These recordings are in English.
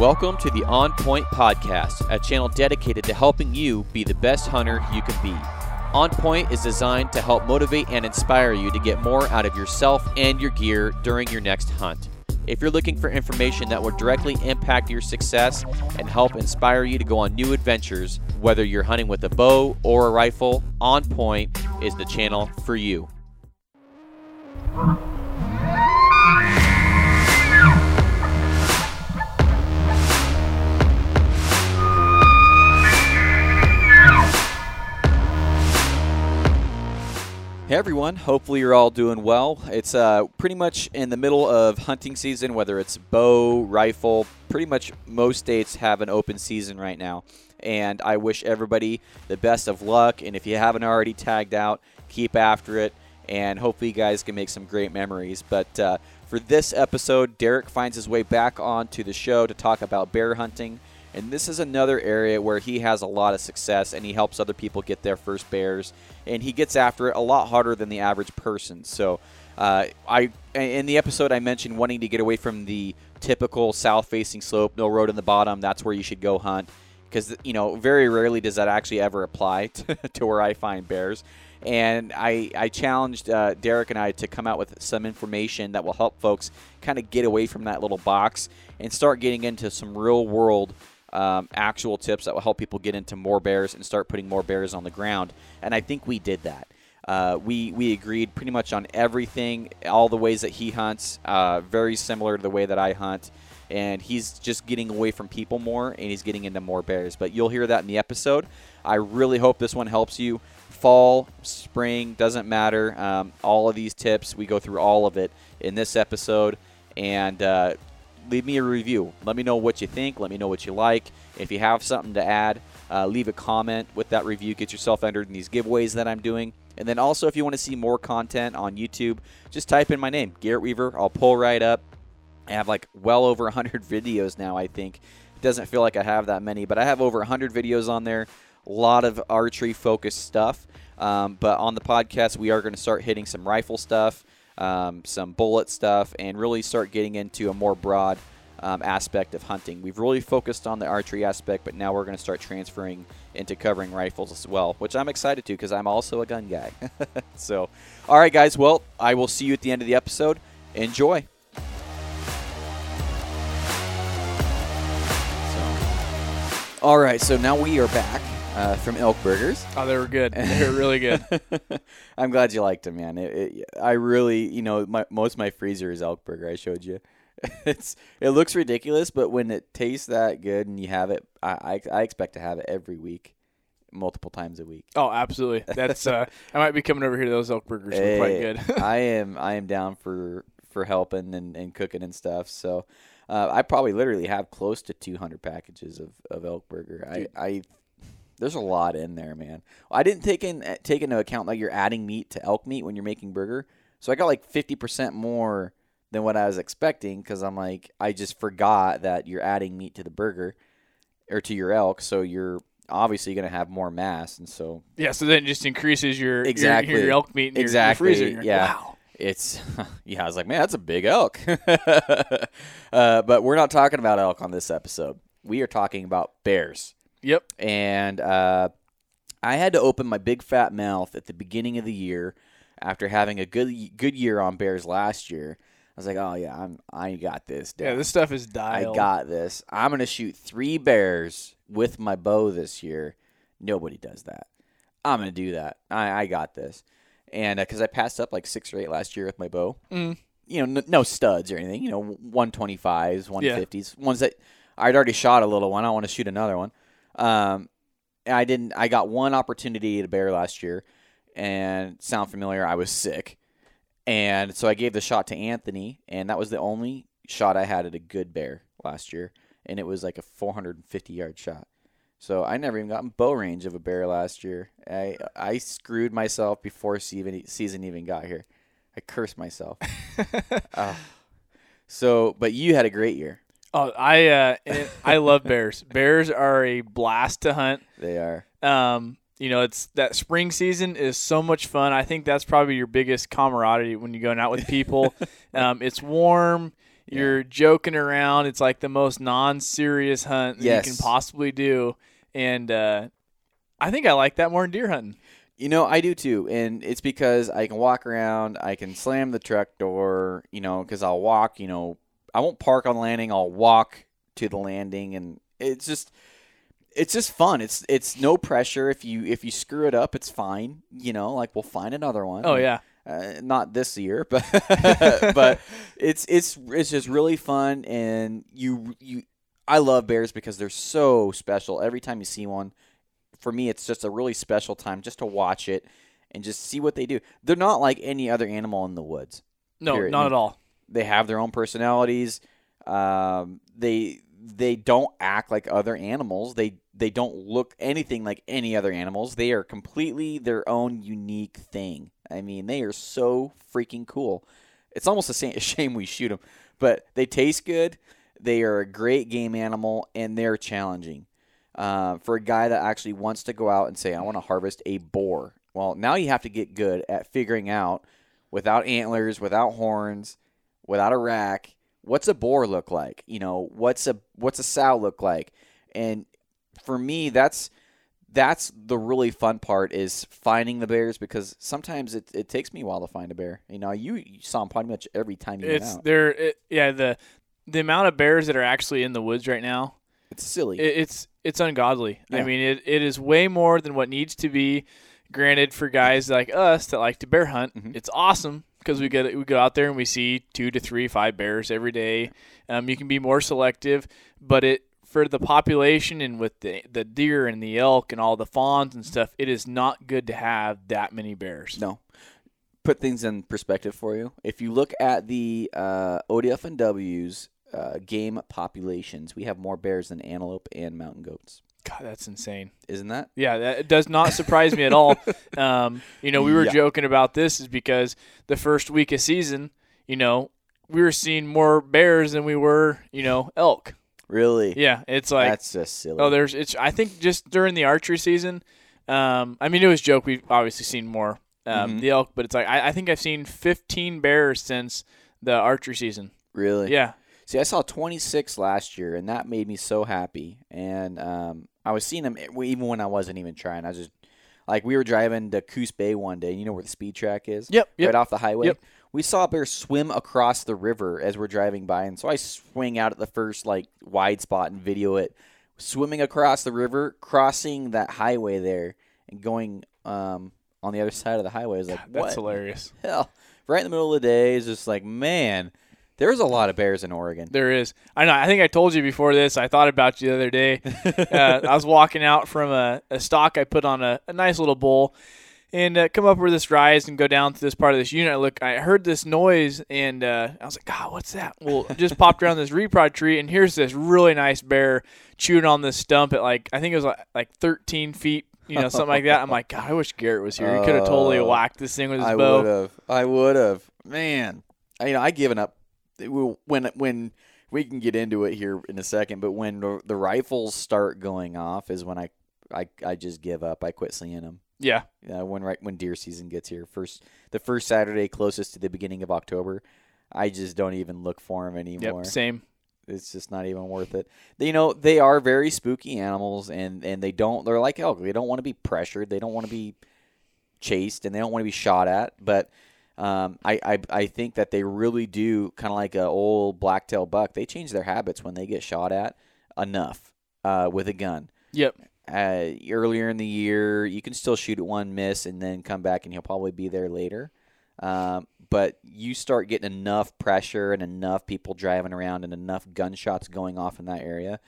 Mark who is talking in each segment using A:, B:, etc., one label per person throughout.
A: Welcome to the On Point Podcast, a channel dedicated to helping you be the best hunter you can be. On Point is designed to help motivate and inspire you to get more out of yourself and your gear during your next hunt. If you're looking for information that will directly impact your success and help inspire you to go on new adventures, whether you're hunting with a bow or a rifle, On Point is the channel for you. Everyone, hopefully you're all doing well. It's uh, pretty much in the middle of hunting season, whether it's bow, rifle, pretty much most states have an open season right now. And I wish everybody the best of luck. And if you haven't already tagged out, keep after it. And hopefully you guys can make some great memories. But uh, for this episode, Derek finds his way back onto the show to talk about bear hunting. And this is another area where he has a lot of success and he helps other people get their first bears. And he gets after it a lot harder than the average person. So, uh, I in the episode I mentioned wanting to get away from the typical south-facing slope, no road in the bottom. That's where you should go hunt because you know very rarely does that actually ever apply to, to where I find bears. And I, I challenged uh, Derek and I to come out with some information that will help folks kind of get away from that little box and start getting into some real world um, actual tips that will help people get into more bears and start putting more bears on the ground. And I think we did that. Uh, we we agreed pretty much on everything, all the ways that he hunts, uh, very similar to the way that I hunt. And he's just getting away from people more, and he's getting into more bears. But you'll hear that in the episode. I really hope this one helps you. Fall, spring, doesn't matter. Um, all of these tips, we go through all of it in this episode. And uh, leave me a review. Let me know what you think. Let me know what you like. If you have something to add, uh, leave a comment with that review. Get yourself entered in these giveaways that I'm doing. And then also, if you want to see more content on YouTube, just type in my name, Garrett Weaver. I'll pull right up. I have like well over 100 videos now, I think. It doesn't feel like I have that many, but I have over 100 videos on there. A lot of archery focused stuff. Um, but on the podcast, we are going to start hitting some rifle stuff um, some bullet stuff, and really start getting into a more broad um, aspect of hunting. We've really focused on the archery aspect, but now we're going to start transferring into covering rifles as well, which I'm excited to because I'm also a gun guy. so, all right, guys. Well, I will see you at the end of the episode. Enjoy. All right, so now we are back uh, from Elk Burgers.
B: Oh, they were good. They were really good.
A: I'm glad you liked them, man. It, it, I really, you know, my, most of my freezer is Elk Burger. I showed you. It's it looks ridiculous, but when it tastes that good and you have it, I, I, I expect to have it every week, multiple times a week.
B: Oh, absolutely. That's uh, I might be coming over here to those Elk Burgers. Hey, quite good.
A: I am I am down for for helping and, and cooking and stuff. So. Uh, I probably literally have close to 200 packages of, of elk burger. I, I there's a lot in there, man. I didn't take in eh, take into account like you're adding meat to elk meat when you're making burger. So I got like 50% more than what I was expecting because I'm like I just forgot that you're adding meat to the burger or to your elk, so you're obviously going to have more mass, and so
B: yeah. So then it just increases your exactly your, your elk meat in
A: exactly
B: your, your freezer.
A: yeah. Wow. It's yeah, I was like, man, that's a big elk. uh, but we're not talking about elk on this episode. We are talking about bears.
B: Yep.
A: And uh, I had to open my big fat mouth at the beginning of the year after having a good good year on bears last year. I was like, "Oh yeah, I'm I got this."
B: Down. Yeah, this stuff is dialed.
A: I got this. I'm gonna shoot three bears with my bow this year. Nobody does that. I'm gonna do that. I, I got this. And because uh, I passed up like six or eight last year with my bow,
B: mm.
A: you know, n- no studs or anything. You know, 125s, 150s, yeah. ones that I'd already shot a little one. I want to shoot another one. Um, I didn't. I got one opportunity at a bear last year, and sound familiar? I was sick, and so I gave the shot to Anthony, and that was the only shot I had at a good bear last year, and it was like a 450 yard shot. So I never even got in bow range of a bear last year. I I screwed myself before season even got here. I cursed myself. uh, so, but you had a great year.
B: Oh, I uh, I love bears. Bears are a blast to hunt.
A: They are.
B: Um, you know, it's that spring season is so much fun. I think that's probably your biggest camaraderie when you're going out with people. um, it's warm. You're joking around. It's like the most non-serious hunt that
A: Yes.
B: you can possibly do, and uh, I think I like that more than deer hunting.
A: You know, I do too, and it's because I can walk around. I can slam the truck door. You know, because I'll walk. You know, I won't park on landing. I'll walk to the landing, and it's just, it's just fun. It's it's no pressure. If you if you screw it up, it's fine. You know, like we'll find another one.
B: Oh yeah,
A: uh, not this year, but but it's it's it's just really fun, and you you I love bears because they're so special. Every time you see one, for me, it's just a really special time just to watch it and just see what they do. They're not like any other animal in the woods.
B: no,
A: Period.
B: not at all.
A: They have their own personalities. Um, they they don't act like other animals. They they don't look anything like any other animals. They are completely their own unique thing. I mean, they are so freaking cool. It's almost a, shame we shoot them, but they taste good. They are a great game animal, and they're challenging. Uh, for a guy that actually wants to go out and say, "I want to harvest a boar," well, now you have to get good at figuring out, without antlers, without horns, without a rack, what's a boar look like? You know, what's a what's a sow look like? And for me, that's that's the really fun part is finding the bears because sometimes it, it takes me a while to find a bear. You know, you, you saw them pretty much every time you
B: It's
A: went out.
B: there. It, yeah, the the amount of bears that are actually in the woods right now,
A: It's silly.
B: it, it's it's ungodly. I mean, it, it is way more than what needs to be. Granted, for guys like us that like to bear hunt,
A: Mhm.
B: it's awesome because we get we go out there and we see two to three, five bears every day. Um, you can be more selective, but it for the population and with the the deer and the elk and all the fawns and stuff, it is not good to have that many bears.
A: No. Put things in perspective for you. If you look at the uh, ODF and W's uh, game populations, we have more bears than antelope and mountain goats.
B: God, that's insane.
A: Isn't that?
B: Yeah, that it does not surprise me at all. Um, you know, we were
A: Yeah.
B: joking about this is because the first week of season, you know, we were seeing more bears than we were, you know, elk.
A: Really?
B: Yeah, it's like
A: That's just silly.
B: oh, there's it's. I think just during the archery season, um, I mean, it was a joke. We've obviously seen more um,
A: Mhm.
B: the elk, but it's like I, I think I've seen 15 bears since the archery season.
A: really?
B: Yeah,
A: See, I saw 26 last year, and that made me so happy. And um, I was seeing them even when I wasn't even trying. I was just like, we were driving to Coos Bay one day. You know where the speed track is?
B: Yep, yep.
A: Right off the highway.
B: Yep.
A: We saw a bear swim across the river as we're driving by, and so I swing out at the first like wide spot and video it, swimming across the river, crossing that highway there, and going um, on the other side of the highway. I was like,
B: that's
A: what?
B: hilarious.
A: Hell, right in the middle of the day is just like, man, there's a lot of bears in Oregon.
B: There is. I know. I think I told you before this. I thought about you the other day. uh, I was walking out from a, a stock I put on a, a nice little bowl, and uh, come up where this rise and go down to this part of this unit. I look, I heard this noise, and uh, I was like, God, what's that? Well, just popped around this reprod tree, and here's this really nice bear chewing on this stump at like I think it was like, like 13 feet. You know, something like that. I'm like, God, I wish Garrett was here. He could have totally
A: Oh,
B: whacked this thing with his
A: I
B: bow.
A: I would have. I would have. Man, I, you know, I given up. Will- When when we can get into it here in a second, but when the, the rifles start going off is when I, I I just give up. I quit seeing them.
B: Yeah,
A: Uh, when right when deer season gets here, first the first Saturday closest to the beginning of October, I just don't even look for them anymore.
B: yep, same.
A: It's just not even worth it. They, you know, they are very spooky animals, and and they don't. They're like elk. They don't want to be pressured. They don't want to be chased, and they don't want to be shot at. But um, I, I I think that they really do kind of like a old blacktail buck. They change their habits when they get shot at enough uh, with a gun.
B: Yep.
A: Uh, earlier in the year, you can still shoot at one miss and then come back, and he'll probably be there later. Um, but you start getting enough pressure and enough people driving around and enough gunshots going off in that area,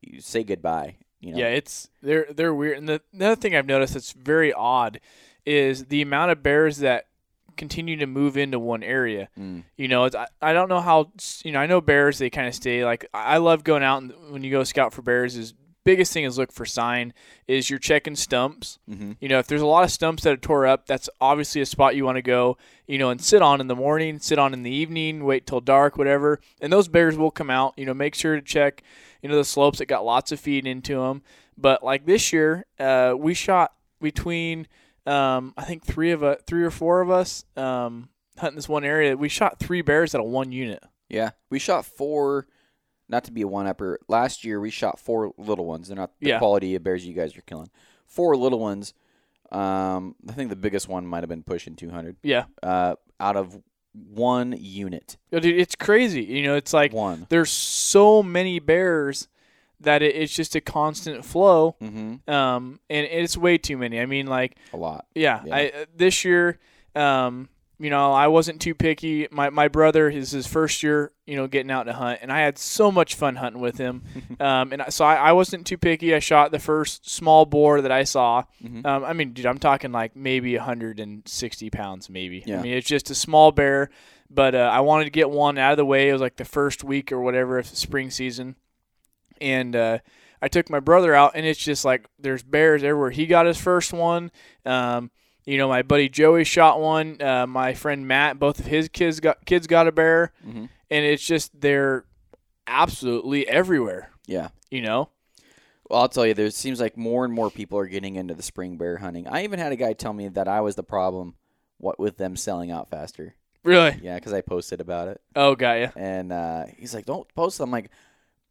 A: you say goodbye. You know?
B: Yeah, it's they're they're weird. And the, the other thing I've noticed that's very odd is the amount of bears that continue to move into one area.
A: Mm.
B: You know, it's, I, I don't know how you know. I know bears they kind of stay like I love going out and when you go scout for bears is biggest thing is look for sign is you're checking stumps.
A: Mhm.
B: You know, if there's a lot of stumps that are tore up, that's obviously a spot you want to go, you know, and sit on in the morning, sit on in the evening, wait till dark, whatever. And those bears will come out. You know, make sure to check, you know, the slopes that got lots of feed into them. But like this year, uh, we shot between, um, I think three of us, three or four of us, um, hunting this one area. We shot three bears out of one unit.
A: Yeah, we shot four. Not to be a one upper. Last year we shot four little ones. They're not the
B: Yeah.
A: quality of bears you guys are killing. Four little ones. Um, I think the biggest one might have been pushing 200.
B: Yeah.
A: Uh, out of one unit.
B: Dude, it's crazy. You know, it's like
A: One.
B: there's so many bears that it, it's just a constant flow.
A: Mm-hmm.
B: Um, and it's way too many. I mean, like,
A: A lot.
B: yeah,
A: Yeah.
B: I uh, this year, um, you know, I wasn't too picky. My my brother is his first year, you know, getting out to hunt, and I had so much fun hunting with him. um, and so I, I wasn't too picky. I shot the first small boar that I saw.
A: Mhm.
B: Um, I mean, dude, I'm talking like maybe 160 pounds, maybe.
A: Yeah.
B: I mean, it's just a small bear, but uh, I wanted to get one out of the way. It was like the first week or whatever of the spring season, and uh, I took my brother out, and it's just like there's bears everywhere. He got his first one. Um, you know, my buddy Joey shot one. Uh, my friend Matt, both of his kids got kids got a bear,
A: Mhm.
B: and it's just they're absolutely everywhere.
A: Yeah.
B: You know,
A: Well, I'll tell you, there seems like more and more people are getting into the spring bear hunting. I even had a guy tell me that I was the problem what with them selling out faster.
B: really.
A: Yeah, because I posted about it.
B: Oh, got ya.
A: And uh, he's like, don't post. I'm like,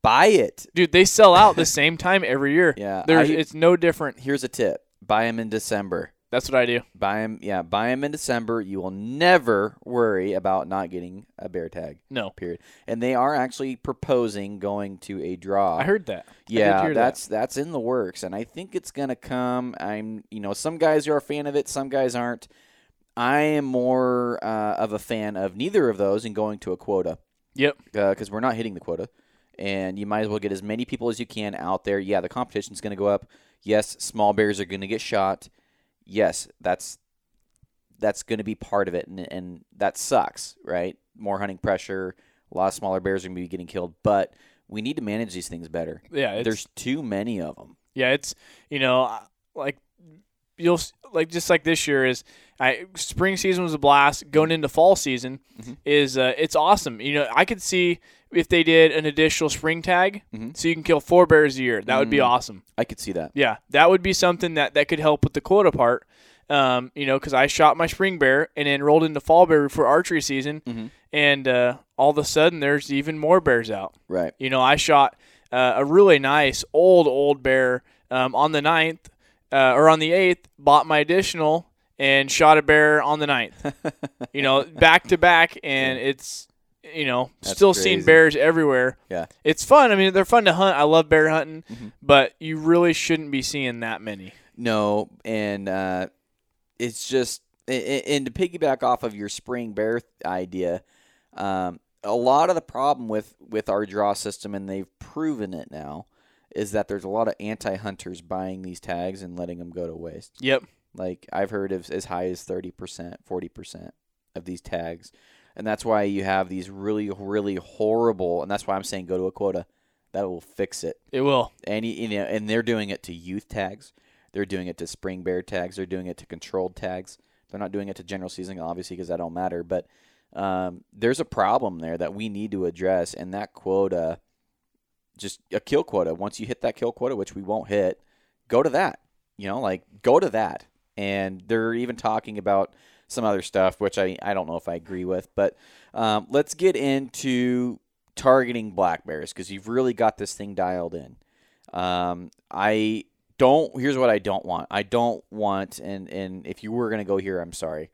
A: buy it.
B: dude. They sell out the same time every year.
A: Yeah.
B: There's,
A: I-
B: it's no different.
A: here's a tip buy them in December.
B: That's what I do.
A: Buy them, yeah, buy them in December. You will never worry about not getting a bear tag.
B: No,
A: Period. And they are actually proposing going to a draw.
B: I heard that.
A: Yeah,
B: hear that.
A: that's that's in the works, and I think it's gonna come. I'm, you know, some guys are a fan of it, some guys aren't. I am more uh, of a fan of neither of those and going to a quota
B: Yep.
A: because we're not hitting the quota, and you might as well get as many people as you can out there. Yeah, the competition's gonna go up. Yes, small bears are gonna get shot. Yes, that's that's gonna be part of it, and and that sucks, right? More hunting pressure. A lot of smaller bears are gonna be getting killed, but we need to manage these things better.
B: Yeah. It's,
A: There's too many of them.
B: yeah. It's you know like you'll like just like this year is I spring season was a blast. Going into fall season
A: Mhm.
B: is uh, it's awesome. You know I could see if they did an additional spring tag,
A: Mhm.
B: so you can kill four bears a year. That would be
A: Mm.
B: awesome.
A: I could see that.
B: Yeah, that would be something that, that could help with the quota part. Um, you know, because I shot my spring bear and then rolled into fall bear for archery season,
A: Mhm.
B: and uh, all of a sudden there's even more bears out.
A: Right.
B: You know, I shot uh, a really nice old old bear um, on the 9th, uh, or on the eighth. Bought my additional and shot a bear on the 9th. you know, back to back, and it's you know
A: That's
B: still seeing bears everywhere.
A: Yeah.
B: It's fun. I mean, they're fun to hunt. I love bear hunting,
A: Mhm.
B: but you really shouldn't be seeing that many.
A: No, and uh, it's just and to piggyback off of your spring bear idea, um, a lot of the problem with with our draw system, and they've proven it now, is that there's a lot of anti-hunters buying these tags and letting them go to waste.
B: Yep.
A: Like I've heard of as high as thirty percent, forty percent of these tags, and that's why you have these really, really horrible. And that's why I'm saying go to a quota. That will fix it.
B: It will.
A: And you know, and they're doing it to youth tags. They're doing it to spring bear tags. They're doing it to controlled tags. They're not doing it to general season, obviously, because that don't matter. But um, there's a problem there that we need to address, and that quota, just a kill quota. Once you hit that kill quota, which we won't hit, go to that. You know, like go to that. And they're even talking about some other stuff, which I, I don't know if I agree with. But um, let's get into targeting black bears because you've really got this thing dialed in. Um, I don't. Here's what I don't want. I don't want, and and if you were gonna go here, I'm sorry.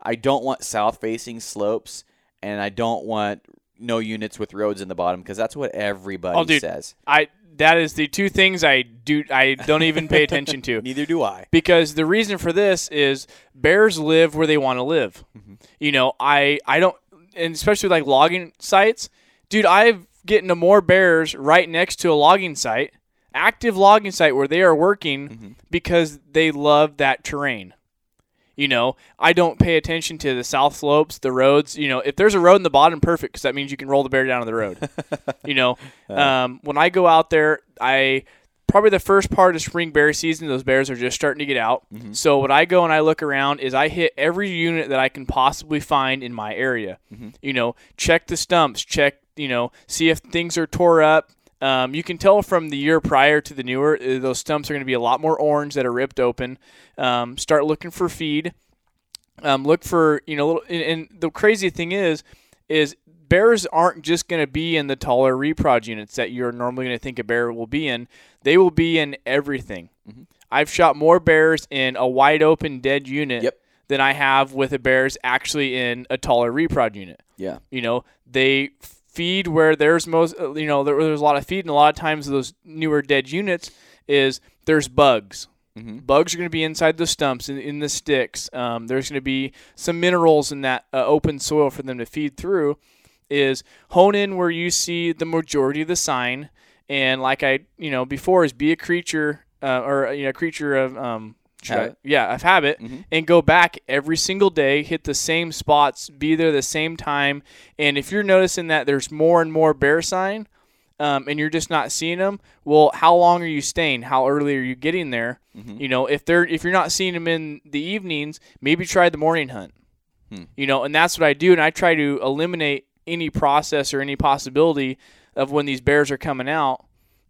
A: I don't want south facing slopes, and I don't want no units with roads in the bottom because that's what everybody
B: Oh, dude.
A: says.
B: I that is the two things I do I don't even pay attention to.
A: Neither do I.
B: Because the reason for this is bears live where they want to live.
A: Mm-hmm.
B: You know, I I don't and especially like logging sites, dude, I've getting to more bears right next to a logging site, active logging site where they are working
A: Mm-hmm.
B: because they love that terrain. You know, I don't pay attention to the south slopes, the roads. You know, if there's a road in the bottom, perfect, because that means you can roll the bear down to the road. you know, um, when I go out there, I probably the first part of spring bear season, those bears are just starting to get out. So what I go and I look around is I hit every unit that I can possibly find in my area. You know, check the stumps, check, you know, see if things are tore up. Um, you can tell from the year prior to the newer, uh, those stumps are going to be a lot more orange that are ripped open. Um, start looking for feed. Um, look for you know little. And, and the crazy thing is, is bears aren't just going to be in the taller reprod units that you're normally going to think a bear will be in. They will be in everything.
A: Mm-hmm.
B: I've shot more bears in a wide open dead unit
A: Yep.
B: than I have with a bears actually in a taller reprod unit.
A: Yeah.
B: You know, they feed where there's most, uh, you know, there, there's a lot of feed, and a lot of times those newer dead units is there's bugs.
A: Mhm.
B: Bugs are going to be inside the stumps, in, in the sticks. Um, there's going to be some minerals in that uh, open soil for them to feed through. Is hone in where you see the majority of the sign, and like I, you know, before is be a creature uh, or you know, a creature of um, should I-
A: Habit.
B: yeah, of habit,
A: Mhm.
B: and go back every single day, hit the same spots, be there the same time. And if you're noticing that there's more and more bear sign, um, and you're just not seeing them, well, how long are you staying? How early are you getting there?
A: Mhm.
B: You know, if they're if you're not seeing them in the evenings, maybe try the morning hunt.
A: Hmm.
B: You know, and that's what I do, and I try to eliminate any process or any possibility of when these bears are coming out,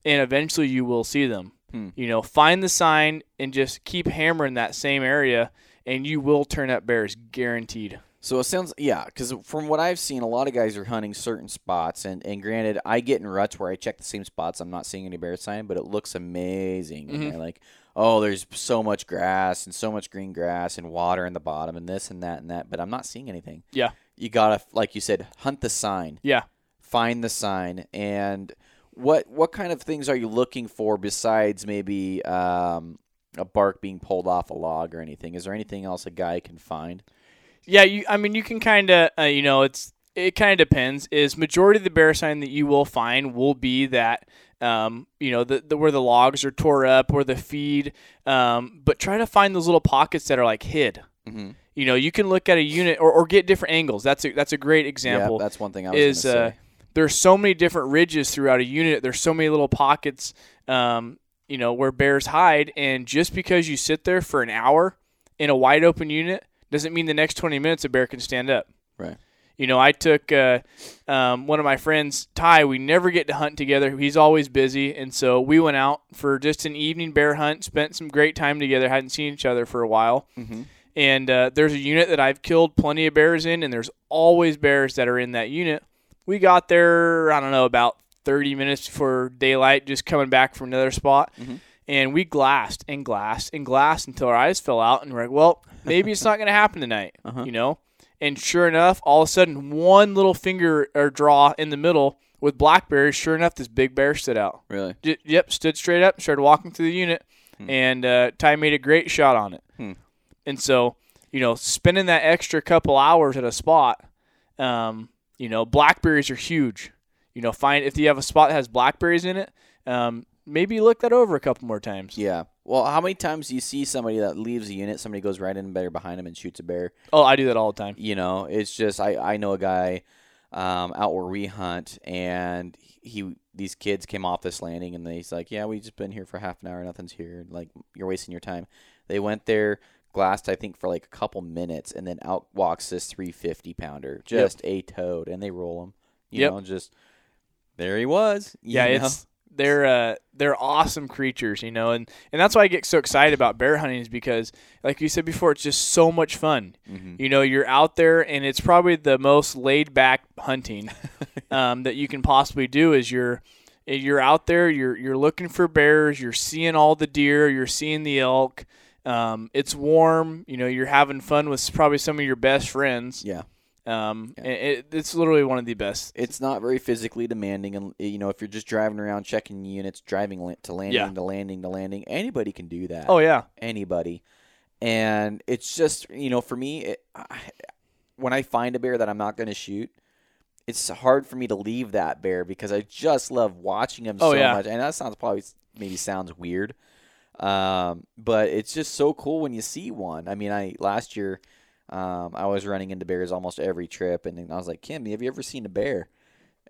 B: and eventually you will see them.
A: Hmm.
B: You know, find the sign and just keep hammering that same area, and you will turn up bears, guaranteed.
A: So it sounds yeah, because from what I've seen, a lot of guys are hunting certain spots, and and granted, I get in ruts where I check the same spots. I'm not seeing any bear sign, but it looks amazing. And
B: Mhm.
A: they're like, oh, there's so much grass and so much green grass and water in the bottom and this and that and that, but I'm not seeing anything.
B: Yeah.
A: You gotta, like you said, hunt the sign,
B: Yeah.
A: find the sign, and what what kind of things are you looking for besides maybe um, a bark being pulled off a log or anything? Is there anything else a guy can find?
B: Yeah, you. I mean, you can kind of, uh, you know, it's it kind of depends. Is majority of the bear sign that you will find will be that, um, you know, the, the where the logs are tore up or the feed. Um, but try to find those little pockets that are like hid.
A: Mm-hmm.
B: You know, you can look at a unit or, or get different angles. That's a that's a great
A: Yeah,
B: example.
A: that's one thing I was
B: is uh. There's so many different ridges throughout a unit. There's so many little pockets, um, you know, where bears hide. And just because you sit there for an hour in a wide open unit doesn't mean the next 20 minutes a bear can stand up.
A: Right.
B: You know, I took uh, um, one of my friends, Ty. We never get to hunt together. He's always busy, and so we went out for just an evening bear hunt. Spent some great time together. Hadn't seen each other for a while.
A: Mm-hmm.
B: And uh, there's a unit that I've killed plenty of bears in, and there's always bears that are in that unit. We got there, I don't know, about 30 minutes before daylight, just coming back from another spot.
A: Mhm.
B: And we glassed and glassed and glassed until our eyes fell out, and we're like, well, maybe it's not going to happen tonight,
A: Uh-huh.
B: you know? And sure enough, all of a sudden, one little finger or draw in the middle with blackberries, sure enough, this big bear stood out.
A: Really?
B: J- yep, stood straight up, started walking through the unit,
A: Hmm.
B: and uh, Ty made a great shot on it.
A: Hmm.
B: And so, you know, spending that extra couple hours at a spot, um, you know, blackberries are huge. You know, find if you have a spot that has blackberries in it, um, maybe look that over a couple more times.
A: Yeah. Well, how many times do you see somebody that leaves a unit, somebody goes right in better behind him and shoots a bear?
B: Oh, I do that all the time.
A: You know, it's just I I know a guy um, out where we hunt, and he these kids came off this landing, and he's like, "Yeah, we just been here for half an hour, nothing's here. Like you're wasting your time." They went there, glassed I think for like a couple minutes, and then out walks this 350 pounder, just a toad, and they roll him. You
B: Yep.
A: know, just there he was.
B: Yeah,
A: know?
B: it's they're uh, they're awesome creatures, you know, and and that's why I get so excited about bear hunting is because, like you said before, it's just so much fun.
A: Mhm.
B: You know, you're out there, and it's probably the most laid back hunting um, that you can possibly do. Is you're you're out there, you're you're looking for bears, you're seeing all the deer, you're seeing the elk. Um, it's warm, you know, you're having fun with probably some of your best friends.
A: yeah.
B: Um,
A: Yeah.
B: it, it's literally one of the best.
A: it's not very physically demanding and you know if you're just driving around checking units driving to landing
B: Yeah.
A: to landing to landing anybody can do that
B: Oh yeah,
A: anybody and it's just you know for me it, I, when i find a bear that i'm not going to shoot it's hard for me to leave that bear because i just love watching him
B: Oh,
A: so
B: yeah.
A: much and that sounds probably maybe sounds weird um, but it's just so cool when you see one i mean i last year um, I was running into bears almost every trip, and I was like, "Kim, have you ever seen a bear?"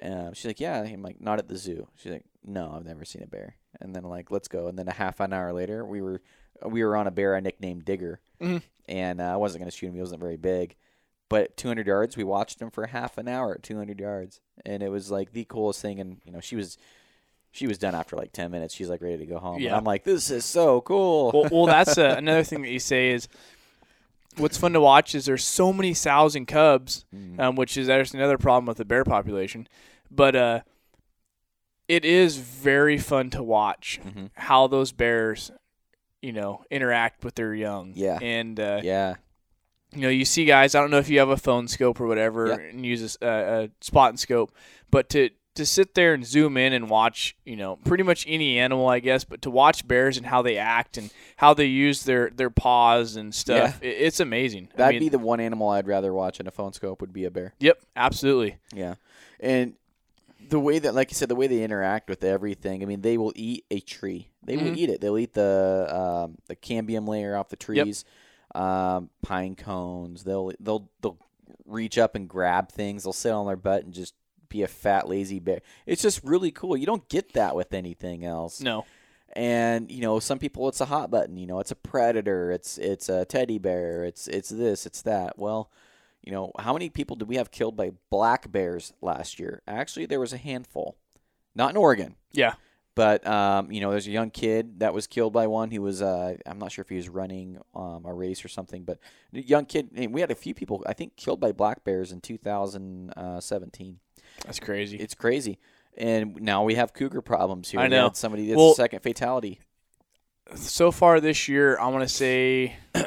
A: Um, she's like, "Yeah." I'm like, "Not at the zoo." She's like, "No, I've never seen a bear." And then like, "Let's go." And then a half an hour later, we were we were on a bear I nicknamed Digger,
B: Mhm.
A: and uh, I wasn't gonna shoot him. He wasn't very big, but 200 yards, we watched him for half an hour at 200 yards, and it was like the coolest thing. And you know, she was. She was done after like ten minutes. She's like ready to go home. And
B: Yeah.
A: I'm like, this is so cool.
B: well, well that's uh, another thing that you say is what's fun to watch is there's so many sows and cubs,
A: Mm.
B: um, which is there's another problem with the bear population. But uh, it is very fun to watch
A: Mhm.
B: how those bears, you know, interact with their young.
A: Yeah.
B: and uh,
A: Yeah.
B: you know, you see guys. I don't know if you have a phone scope or whatever,
A: Yeah.
B: and use a spot and scope, but to to sit there and zoom in and watch, you know, pretty much any animal, I guess, but to watch bears and how they act and how they use their their paws and stuff, it, it's amazing.
A: That'd
B: mean,
A: be the one animal I'd rather watch in a phone scope would be a bear.
B: yep, absolutely.
A: Yeah. And the way that, like you said, the way they interact with everything, I mean, they will eat a tree. They will
B: Mhm.
A: eat it. They'll eat the um, the cambium layer off the trees, um, pine cones. They'll they'll they'll reach up and grab things. They'll sit on their butt and just be a fat lazy bear. It's just really cool. You don't get that with anything else.
B: No,
A: And you know, some people it's a hot button. You know, it's a predator. It's it's a teddy bear. It's it's this. It's that. Well, you know, how many people did we have killed by black bears last year? Actually, there was a handful. Not in Oregon,
B: yeah,
A: but um, you know, there's a young kid that was killed by one. He was uh, I'm not sure if he was running um, a race or something, but young kid. We had a few people I think killed by black bears in 2017.
B: That's crazy.
A: It's crazy. And now we have cougar problems here.
B: I know.
A: somebody that's
B: Well-
A: a second fatality.
B: so far this year, I want to say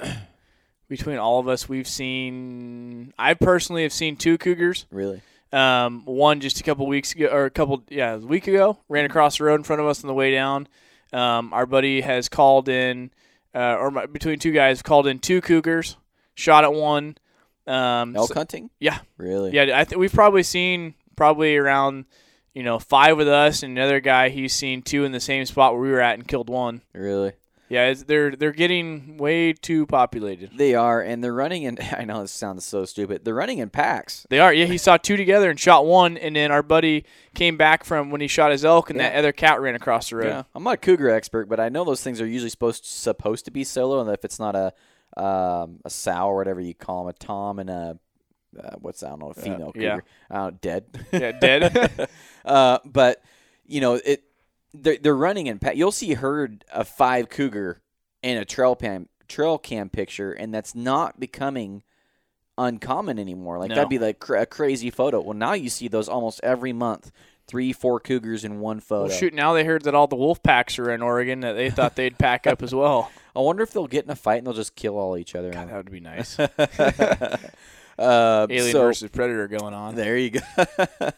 B: between all of us, we've seen. I personally have seen two cougars.
A: Really.
B: Um, one just a couple weeks ago, or a couple, yeah, a week ago, ran across the road in front of us on the way down. Um, our buddy has called in, uh, or my, between two guys, called in two cougars, shot at one. Um,
A: Elk
B: so-
A: hunting?
B: yeah,
A: Really?
B: yeah, I think we've probably seen probably around, you know, five with us, and another guy he's seen two in the same spot where we were at and killed one.
A: Really?
B: Yeah, it's, they're they're getting way too populated.
A: They are, and they're running in. I know this sounds so stupid. They're running in packs.
B: They are. Yeah, he saw two together and shot one, and then our buddy came back from when he shot his elk, and that other cat ran across the road.
A: Yeah. I'm not a cougar expert, but I know those things are usually supposed supposed to be solo, and if it's not a um, a sow or whatever you call them, a tom and a uh, what's I don't know, a female cougar,
B: yeah.
A: uh, dead.
B: Yeah, dead.
A: uh, but you know it. They're, they're running in. You'll see a herd of five cougar in a trail cam trail cam picture, and that's not becoming uncommon anymore. Like
B: No.
A: that'd be like cra- a crazy photo. Well, now you see those almost every month. Three, four cougars in one photo.
B: well, shoot, now they heard that all the wolf packs are in Oregon, that they thought they'd pack up as well.
A: I wonder if they'll get in a fight and they'll just kill all each other.
B: God, that would be nice.
A: uh,
B: Alien
A: so,
B: versus Predator going on.
A: There you go.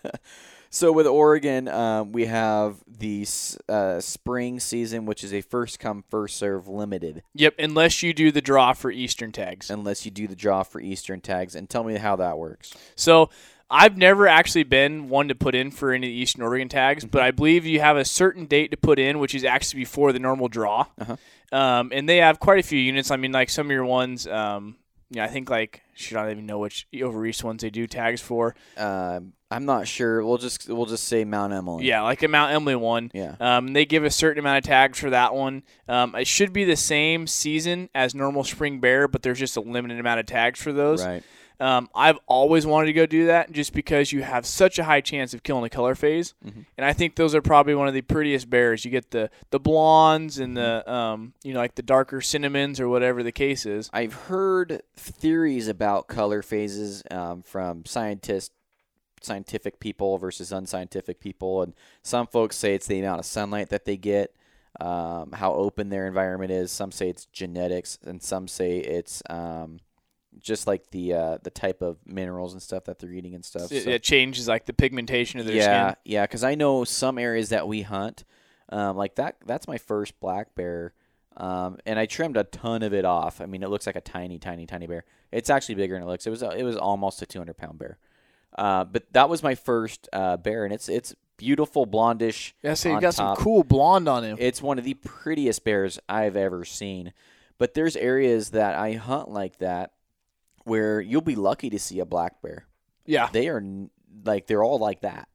A: so with Oregon, um, we have the uh, spring season, which is a first come first serve limited,
B: Yep, unless you do the draw for Eastern tags.
A: unless you do the draw for Eastern tags. And tell me how that works.
B: So I've never actually been one to put in for any Eastern Oregon tags,
A: Mm-hmm.
B: but I believe you have a certain date to put in, which is actually before the normal draw.
A: Uh-huh.
B: Um, and they have quite a few units. I mean, like some of your ones, um, yeah, I think like should I don't even know which over east ones they do tags for.
A: Um, I'm not sure. We'll just we'll just say Mount Emily.
B: Yeah, like a Mount Emily one.
A: Yeah.
B: Um, they give a certain amount of tags for that one. Um, it should be the same season as normal spring bear, but there's just a limited amount of tags for those.
A: Right.
B: Um, I've always wanted to go do that just because you have such a high chance of killing a color phase,
A: Mm-hmm.
B: and I think those are probably one of the prettiest bears. You get the the blondes and the um, you know like the darker cinnamons or whatever the case is.
A: I've heard theories about color phases um, from scientists, scientific people versus unscientific people, and some folks say it's the amount of sunlight that they get, um, how open their environment is. Some say it's genetics, and some say it's um, just like the uh, the type of minerals and stuff that they're eating and stuff.
B: It,
A: So-
B: it changes like the pigmentation of their
A: yeah,
B: skin.
A: yeah, because I know some areas that we hunt, um, like that. That's my first black bear, um, and I trimmed a ton of it off. I mean, it looks like a tiny, tiny, tiny bear. It's actually bigger than it looks. It was it was almost a 200 pound bear, uh, but that was my first uh, bear, and it's it's beautiful blondish.
B: Yeah, so you
A: on
B: got some cool blonde on him.
A: It's one of the prettiest bears I've ever seen. But there's areas that I hunt like that where you'll be lucky to see a black bear.
B: Yeah,
A: they are like they're all like that.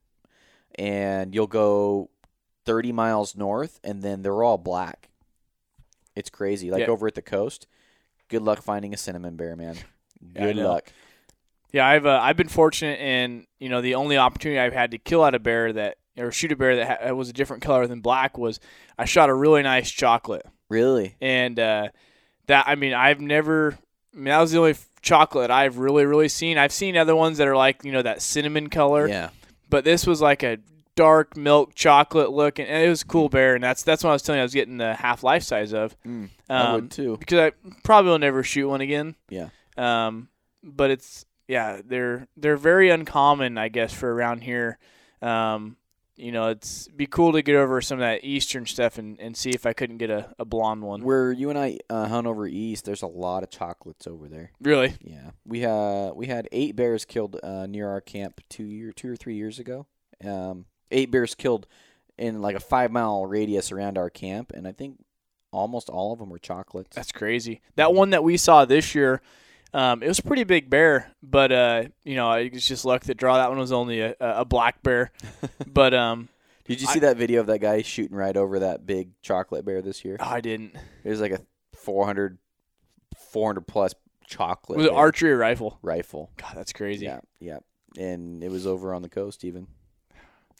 A: And you'll go 30 miles north and then they're all black. It's crazy. Like
B: Yeah.
A: over at the coast good luck finding a cinnamon bear man. Good
B: know.
A: luck.
B: Yeah, I've uh, I've been fortunate, in, you know the only opportunity I've had to kill out a bear that or shoot a bear that ha- was a different color than black was I shot a really nice chocolate,
A: really?
B: And uh, that I mean I've never I mean, that was the only chocolate I've really, really seen. I've seen other ones that are like, you know, that cinnamon color.
A: Yeah.
B: But this was like a dark milk chocolate look, and it was a cool bear. And that's that's what I was telling you. I was getting the half life size of.
A: Mm,
B: Um,
A: I would too.
B: Because I probably will never shoot one again.
A: Yeah.
B: Um, but it's yeah, they're they're very uncommon, I guess, for around here. Um, you know, it's be cool to get over some of that eastern stuff and, and see if I couldn't get a, a blonde one.
A: Where you and I uh, hunt over east, there's a lot of chocolates over there.
B: Really?
A: Yeah, we had we had eight bears killed uh, near our camp two year two or three years ago. Um, eight bears killed in like a five mile radius around our camp, and I think almost all of them were chocolates.
B: That's crazy. That one that we saw this year, um, it was a pretty big bear, but uh, you know, it was just luck that draw. That one was only a, a black bear, but um,
A: Did you
B: I-
A: see that video of that guy shooting right over that big chocolate bear this year?
B: I didn't.
A: It was like a 400, 400 plus chocolate
B: Was it
A: bear
B: archery or rifle?
A: rifle.
B: God, that's crazy.
A: Yeah, yeah, and it was over on the coast even.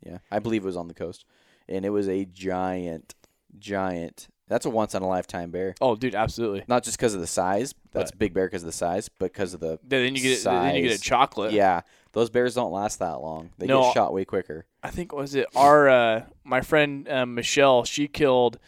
A: Yeah, I believe it was on the coast, and it was a giant, giant. That's a once in a lifetime bear.
B: Oh, dude, absolutely.
A: Not just because of the size. That's big bear because of the size, but because of the
B: Then you get then you get a
A: Size.
B: chocolate.
A: yeah. Those bears don't last that long. They
B: No.
A: get shot way quicker.
B: I think was it our uh, my friend um, Michelle. She killed.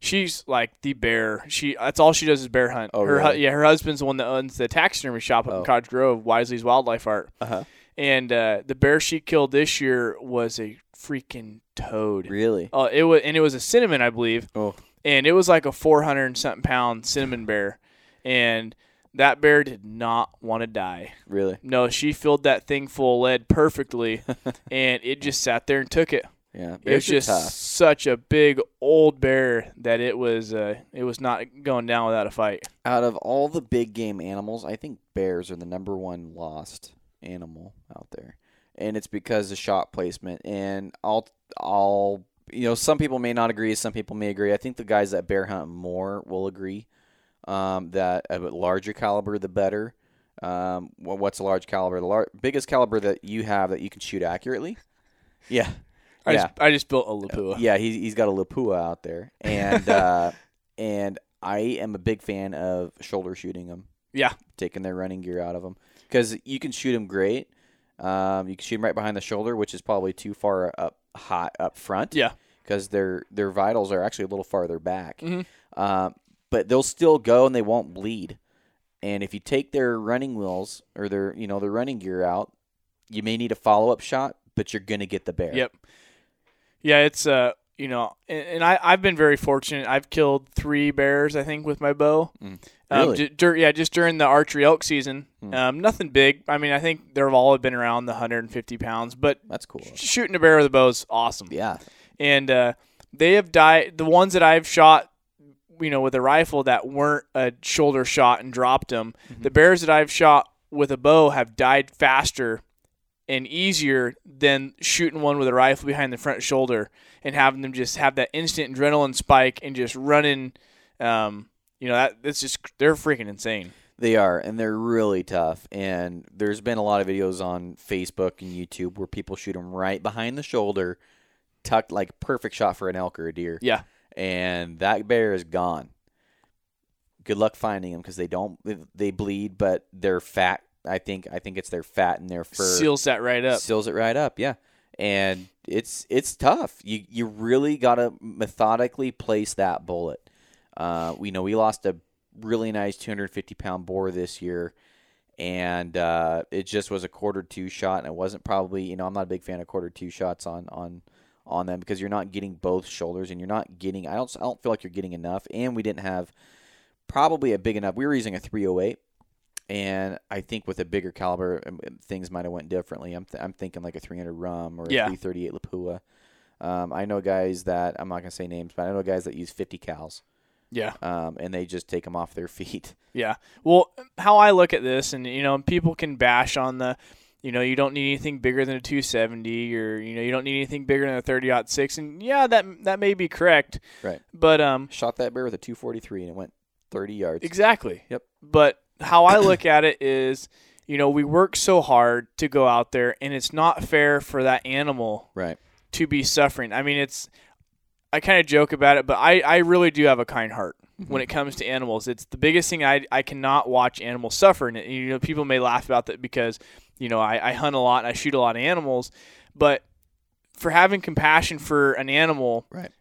B: She's like the bear. She that's all she does is bear hunt.
A: Oh,
B: her hu-
A: really?
B: yeah, her husband's the one that owns the taxidermy shop up
A: Oh.
B: in Cottage Grove, Wisely's Wildlife Art.
A: Uh huh.
B: And uh, the bear she killed this year was a freaking toad.
A: Really?
B: Oh, it was and it was a cinnamon, I believe.
A: Oh.
B: And it was like a 400 and something pound cinnamon bear, and that bear did not want to die.
A: Really?
B: No, she filled that thing full of lead perfectly, and it just sat there and took it.
A: Yeah.
B: It was just
A: tough.
B: such a big old bear that it was uh, it was not going down without a fight.
A: Out of all the big game animals, I think bears are the number one lost animal out there, and it's because of shot placement. And I'll, I'll, you know, some people may not agree, some people may agree. I think the guys that bear hunt more will agree um, that a larger caliber, the better. Um, what's a large caliber? The lar- biggest caliber that you have that you can shoot accurately. Yeah,
B: I
A: yeah.
B: just I just built a Lapua.
A: Yeah, he's he's got a Lapua out there, and uh, and I am a big fan of shoulder shooting them.
B: Yeah.
A: taking their running gear out of them because you can shoot them great. Um, you can shoot them right behind the shoulder, which is probably too far up hot up front.
B: Yeah.
A: because their their vitals are actually a little farther back.
B: Mhm.
A: Um, but they'll still go and they won't bleed. And if you take their running wheels or their you know their running gear out, you may need a follow up shot, but you're gonna get the bear.
B: Yep. Yeah, it's uh you know, and, and I I've been very fortunate. I've killed three bears I think with my bow.
A: Mm.
B: Um,
A: Really?
B: dur- yeah, just during the archery elk season.
A: Hmm.
B: Um, nothing big. I mean, I think they've all been around the 150 pounds, but
A: That's cool.
B: sh- shooting a bear with a bow is awesome.
A: Yeah.
B: and uh, they have died. The ones that I've shot, you know, with a rifle that weren't a shoulder shot and dropped them.
A: Mm-hmm.
B: The bears that I've shot with a bow have died faster and easier than shooting one with a rifle behind the front shoulder and having them just have that instant adrenaline spike and just running. Um, you know that that's just they're freaking insane.
A: They are, and they're really tough. And there's been a lot of videos on Facebook and YouTube where people shoot them right behind the shoulder, tucked like perfect shot for an elk or a deer.
B: Yeah.
A: And that bear is gone. Good luck finding them because they don't they bleed, but they're fat. I think I think it's their fat and their fur
B: Seals that right up.
A: seals it right up. Yeah, and it's it's tough. You you really gotta methodically place that bullet. Uh, we know we lost a really nice 250 pound boar this year, and uh, it just was a quarter to shot, and it wasn't probably you know I'm not a big fan of quarter to shots on on on them because you're not getting both shoulders, and you're not getting I don't I don't feel like you're getting enough, and we didn't have probably a big enough. We were using a 308 and I think with a bigger caliber, um, um, things might have went differently. I'm th- I'm thinking like a 300 RUM or a
B: Yeah.
A: 338 Lapua. Um, I know guys that I'm not gonna say names, but I know guys that use 50 cals,
B: Yeah.
A: um, and they just take them off their feet.
B: Yeah. Well, how I look at this, and you know, people can bash on the, you know, you don't need anything bigger than a 270, or you know, you don't need anything bigger than a 30 six, and yeah, that that may be correct.
A: Right.
B: But um,
A: Shot that bear with a 243 and it went 30 yards.
B: exactly.
A: Yep.
B: But how I look at it is, you know, we work so hard to go out there, and it's not fair for that animal
A: Right.
B: to be suffering. I mean, it's I kind of joke about it, but I, I really do have a kind heart
A: Mm-hmm.
B: when it comes to animals. It's the biggest thing I, I cannot watch animals suffer. And you know, people may laugh about that because you know I, I hunt a lot and I shoot a lot of animals, but for having compassion for an animal
A: Right.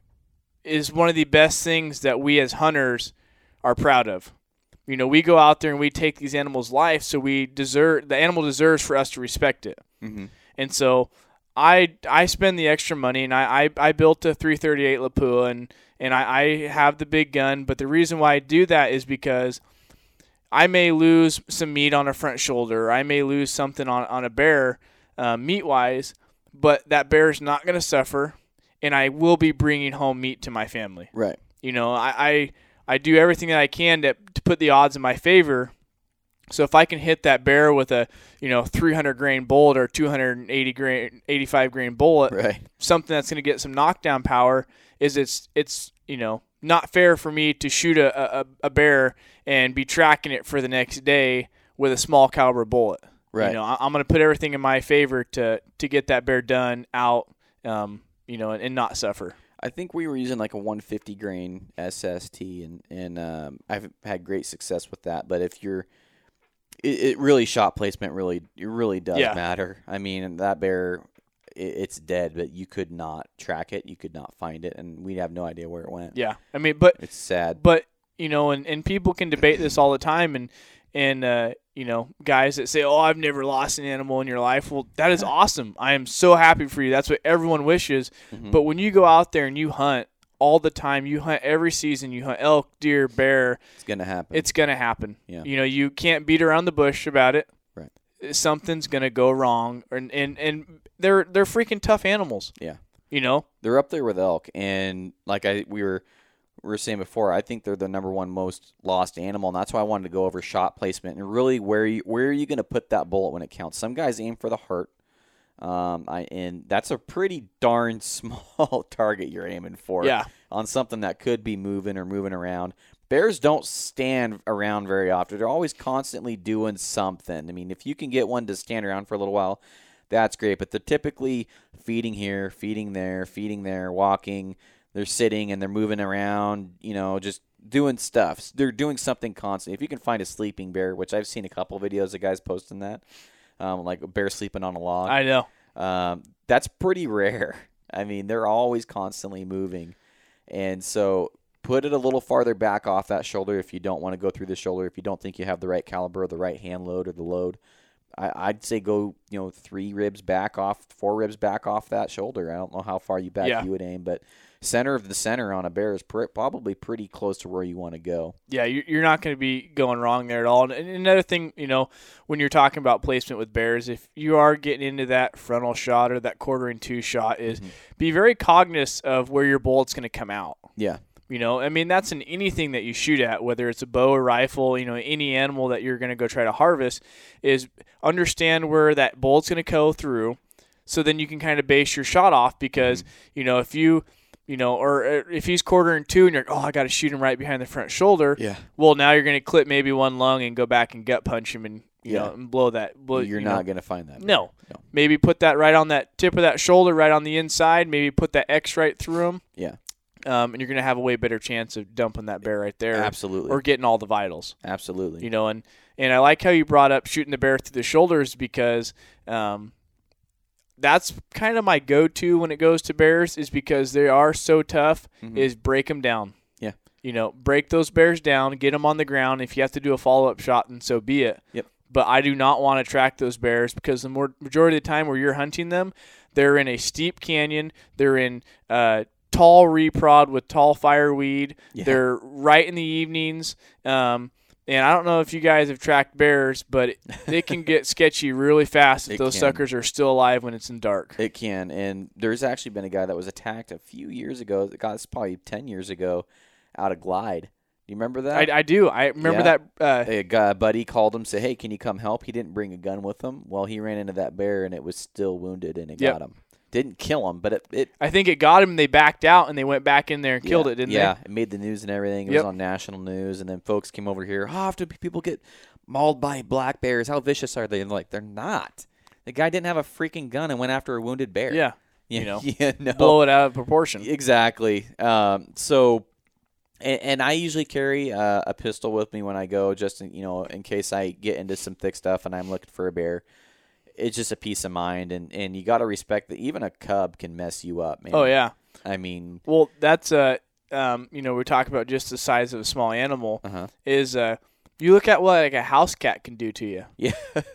B: is one of the best things that we as hunters are proud of. You know, we go out there and we take these animals' life, so we deserve the animal deserves for us to respect it.
A: Mm-hmm.
B: And so I I spend the extra money and I, I, I built a 338 Lapua and, and I, I have the big gun. But the reason why I do that is because I may lose some meat on a front shoulder. Or I may lose something on, on a bear uh, meat wise, but that bear is not going to suffer. And I will be bringing home meat to my family.
A: Right.
B: You know, I, I, I do everything that I can to, to put the odds in my favor. So if I can hit that bear with a, you know, 300 grain bullet or 280 grain, 85 grain bullet,
A: Right.
B: something that's going to get some knockdown power, is it's it's you know not fair for me to shoot a, a, a bear and be tracking it for the next day with a small caliber bullet.
A: Right.
B: You know, I, I'm going to put everything in my favor to to get that bear done out, um, you know, and, and not suffer.
A: I think we were using like a 150 grain SST, and and um, I've had great success with that. But if you're, it, it really shot placement really it really does
B: Yeah.
A: matter. I mean, that bear, it, it's dead, but you could not track it, you could not find it, and we have no idea where it went.
B: Yeah, I mean, but
A: It's sad.
B: but you know, and, and people can debate this all the time, and and uh, you know, guys that say, "Oh, I've never lost an animal in your life." Well, that is awesome. I am so happy for you. That's what everyone wishes.
A: Mhm.
B: But when you go out there and you hunt all the time, you hunt every season, you hunt elk, deer, bear,
A: It's gonna happen.
B: it's gonna happen.
A: Yeah.
B: You know, you can't beat around the bush about it.
A: Right.
B: Something's gonna go wrong, and and and they're they're freaking tough animals.
A: Yeah.
B: You know.
A: they're up there with elk, and like I we were we were saying before, I think they're the number one most lost animal, and that's why I wanted to go over shot placement and really where you, where are you going to put that bullet when it counts. Some guys aim for the heart, um, I, and that's a pretty darn small target you're aiming for.
B: Yeah.
A: on something that could be moving or moving around. Bears don't stand around very often. They're always constantly doing something. I mean, if you can get one to stand around for a little while, that's great. But they're typically feeding here, feeding there, feeding there, walking. They're sitting and they're moving around, you know, just doing stuff. They're doing something constantly. If you can find a sleeping bear, which I've seen a couple videos of guys posting that, um, like a bear sleeping on a log.
B: I know.
A: Um, that's pretty rare. I mean, they're always constantly moving. And so put it a little farther back off that shoulder if you don't want to go through the shoulder, if you don't think you have the right caliber or the right hand load or the load. I, I'd say go, you know, three ribs back off, four ribs back off that shoulder. I don't know how far you back
B: Yeah.
A: you would aim, but center of the center on a bear is pr- probably pretty close to where you want to go.
B: Yeah, you- you're not going to be going wrong there at all. And another thing, you know, when you're talking about placement with bears, if you are getting into that frontal shot or that quartering to shot, is mm-hmm. be very cognizant of where your bullet's going to come out.
A: Yeah.
B: You know, I mean, that's in anything that you shoot at, whether it's a bow or rifle, you know, any animal that you're going to go try to harvest, is understand where that bullet's going to go through. So then you can kind of base your shot off because, mm-hmm. you know, if you, you know, or if he's quartering to and you're, oh, I got to shoot him right behind the front shoulder.
A: Yeah.
B: Well, now you're going to clip maybe one lung and go back and gut punch him and, you
A: Yeah.
B: know, and blow that. Blow,
A: You're
B: you
A: not going to find that.
B: No.
A: No.
B: Maybe put that right on that tip of that shoulder, right on the inside. Maybe put that X right through him.
A: Yeah.
B: Um, and you're going to have a way better chance of dumping that bear right there,
A: Absolutely.
B: or getting all the vitals.
A: Absolutely.
B: You know, and and I like how you brought up shooting the bear through the shoulders because um, that's kind of my go-to when it goes to bears is because they are so tough.
A: Mhm.
B: Is break them down.
A: Yeah.
B: You know, break those bears down, get them on the ground. If you have to do a follow-up shot, then so be it.
A: Yep.
B: But I do not want to track those bears because the more, majority of the time where you're hunting them, they're in a steep canyon. They're in uh, tall reprod with tall fireweed.
A: Yeah.
B: They're right in the evenings. Um, and I don't know if you guys have tracked bears, but it, it can get sketchy really fast if
A: It
B: those
A: can.
B: suckers are still alive when it's in dark.
A: It can, and there's actually been a guy that was attacked a few years ago. God, it's probably ten years ago, out of Glide. Do you remember that?
B: I, I do. I remember
A: Yeah.
B: that. Uh,
A: a guy, a buddy called him, said, "Hey, can you come help?" He didn't bring a gun with him. Well, he ran into that bear, and it was still wounded, and it
B: Yep.
A: got him. Didn't kill him, but it, it
B: I think it got him. and They backed out and they went back in there and killed
A: yeah,
B: it, didn't they?
A: yeah, it made the news and everything. It was on national news, and then folks came over here. How often do people get mauled by black bears? How vicious are they? And like, they're not. The guy didn't have a freaking gun and went after a wounded bear.
B: Yeah.
A: Yeah,
B: you know,
A: yeah, no.
B: blow it out of proportion.
A: Exactly. Um, so, and, and I usually carry uh, a pistol with me when I go, just in, you know, in case I get into some thick stuff and I'm looking for a bear. It's just a peace of mind, and, and you got to respect that even a cub can mess you up, man.
B: Oh yeah.
A: I mean,
B: Well, that's uh, um, you know, we talk about just the size of a small animal.
A: uh-huh.
B: Is uh, you look at what like a house cat can do to you.
A: yeah,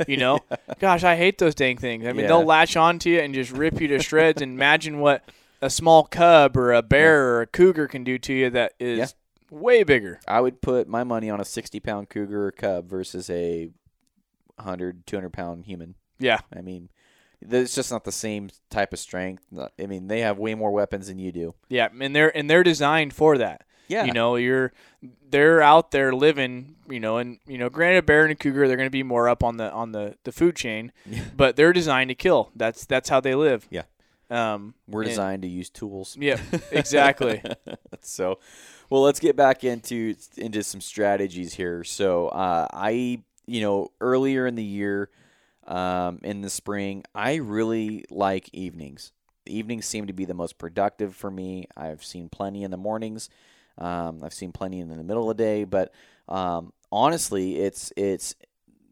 B: You know, gosh, I hate those dang things. I mean,
A: Yeah.
B: they'll latch onto you and just rip you to shreds. and imagine what a small cub or a bear or a cougar can do to you that is
A: Yeah.
B: way bigger.
A: I would put my money on a 60 pound cougar or cub versus a 100, 200 pound human.
B: Yeah,
A: I mean, it's just not the same type of strength. I mean, they have way more weapons than you do.
B: yeah, and they're and they're designed for that.
A: Yeah.
B: You know, you're they're out there living. You know, and you know, granted, bear and cougar, they're going to be more up on the on the the food chain,
A: Yeah.
B: but they're designed to kill. That's that's how they live.
A: Yeah.
B: Um.
A: We're
B: and-
A: designed to use tools.
B: Yeah. Exactly.
A: so, well, let's get back into into some strategies here. So, uh, I, you know, earlier in the year, um, in the spring, I really like evenings. The evenings seem to be the most productive for me. I've seen plenty in the mornings. Um, I've seen plenty in the middle of the day, but um, honestly, it's it's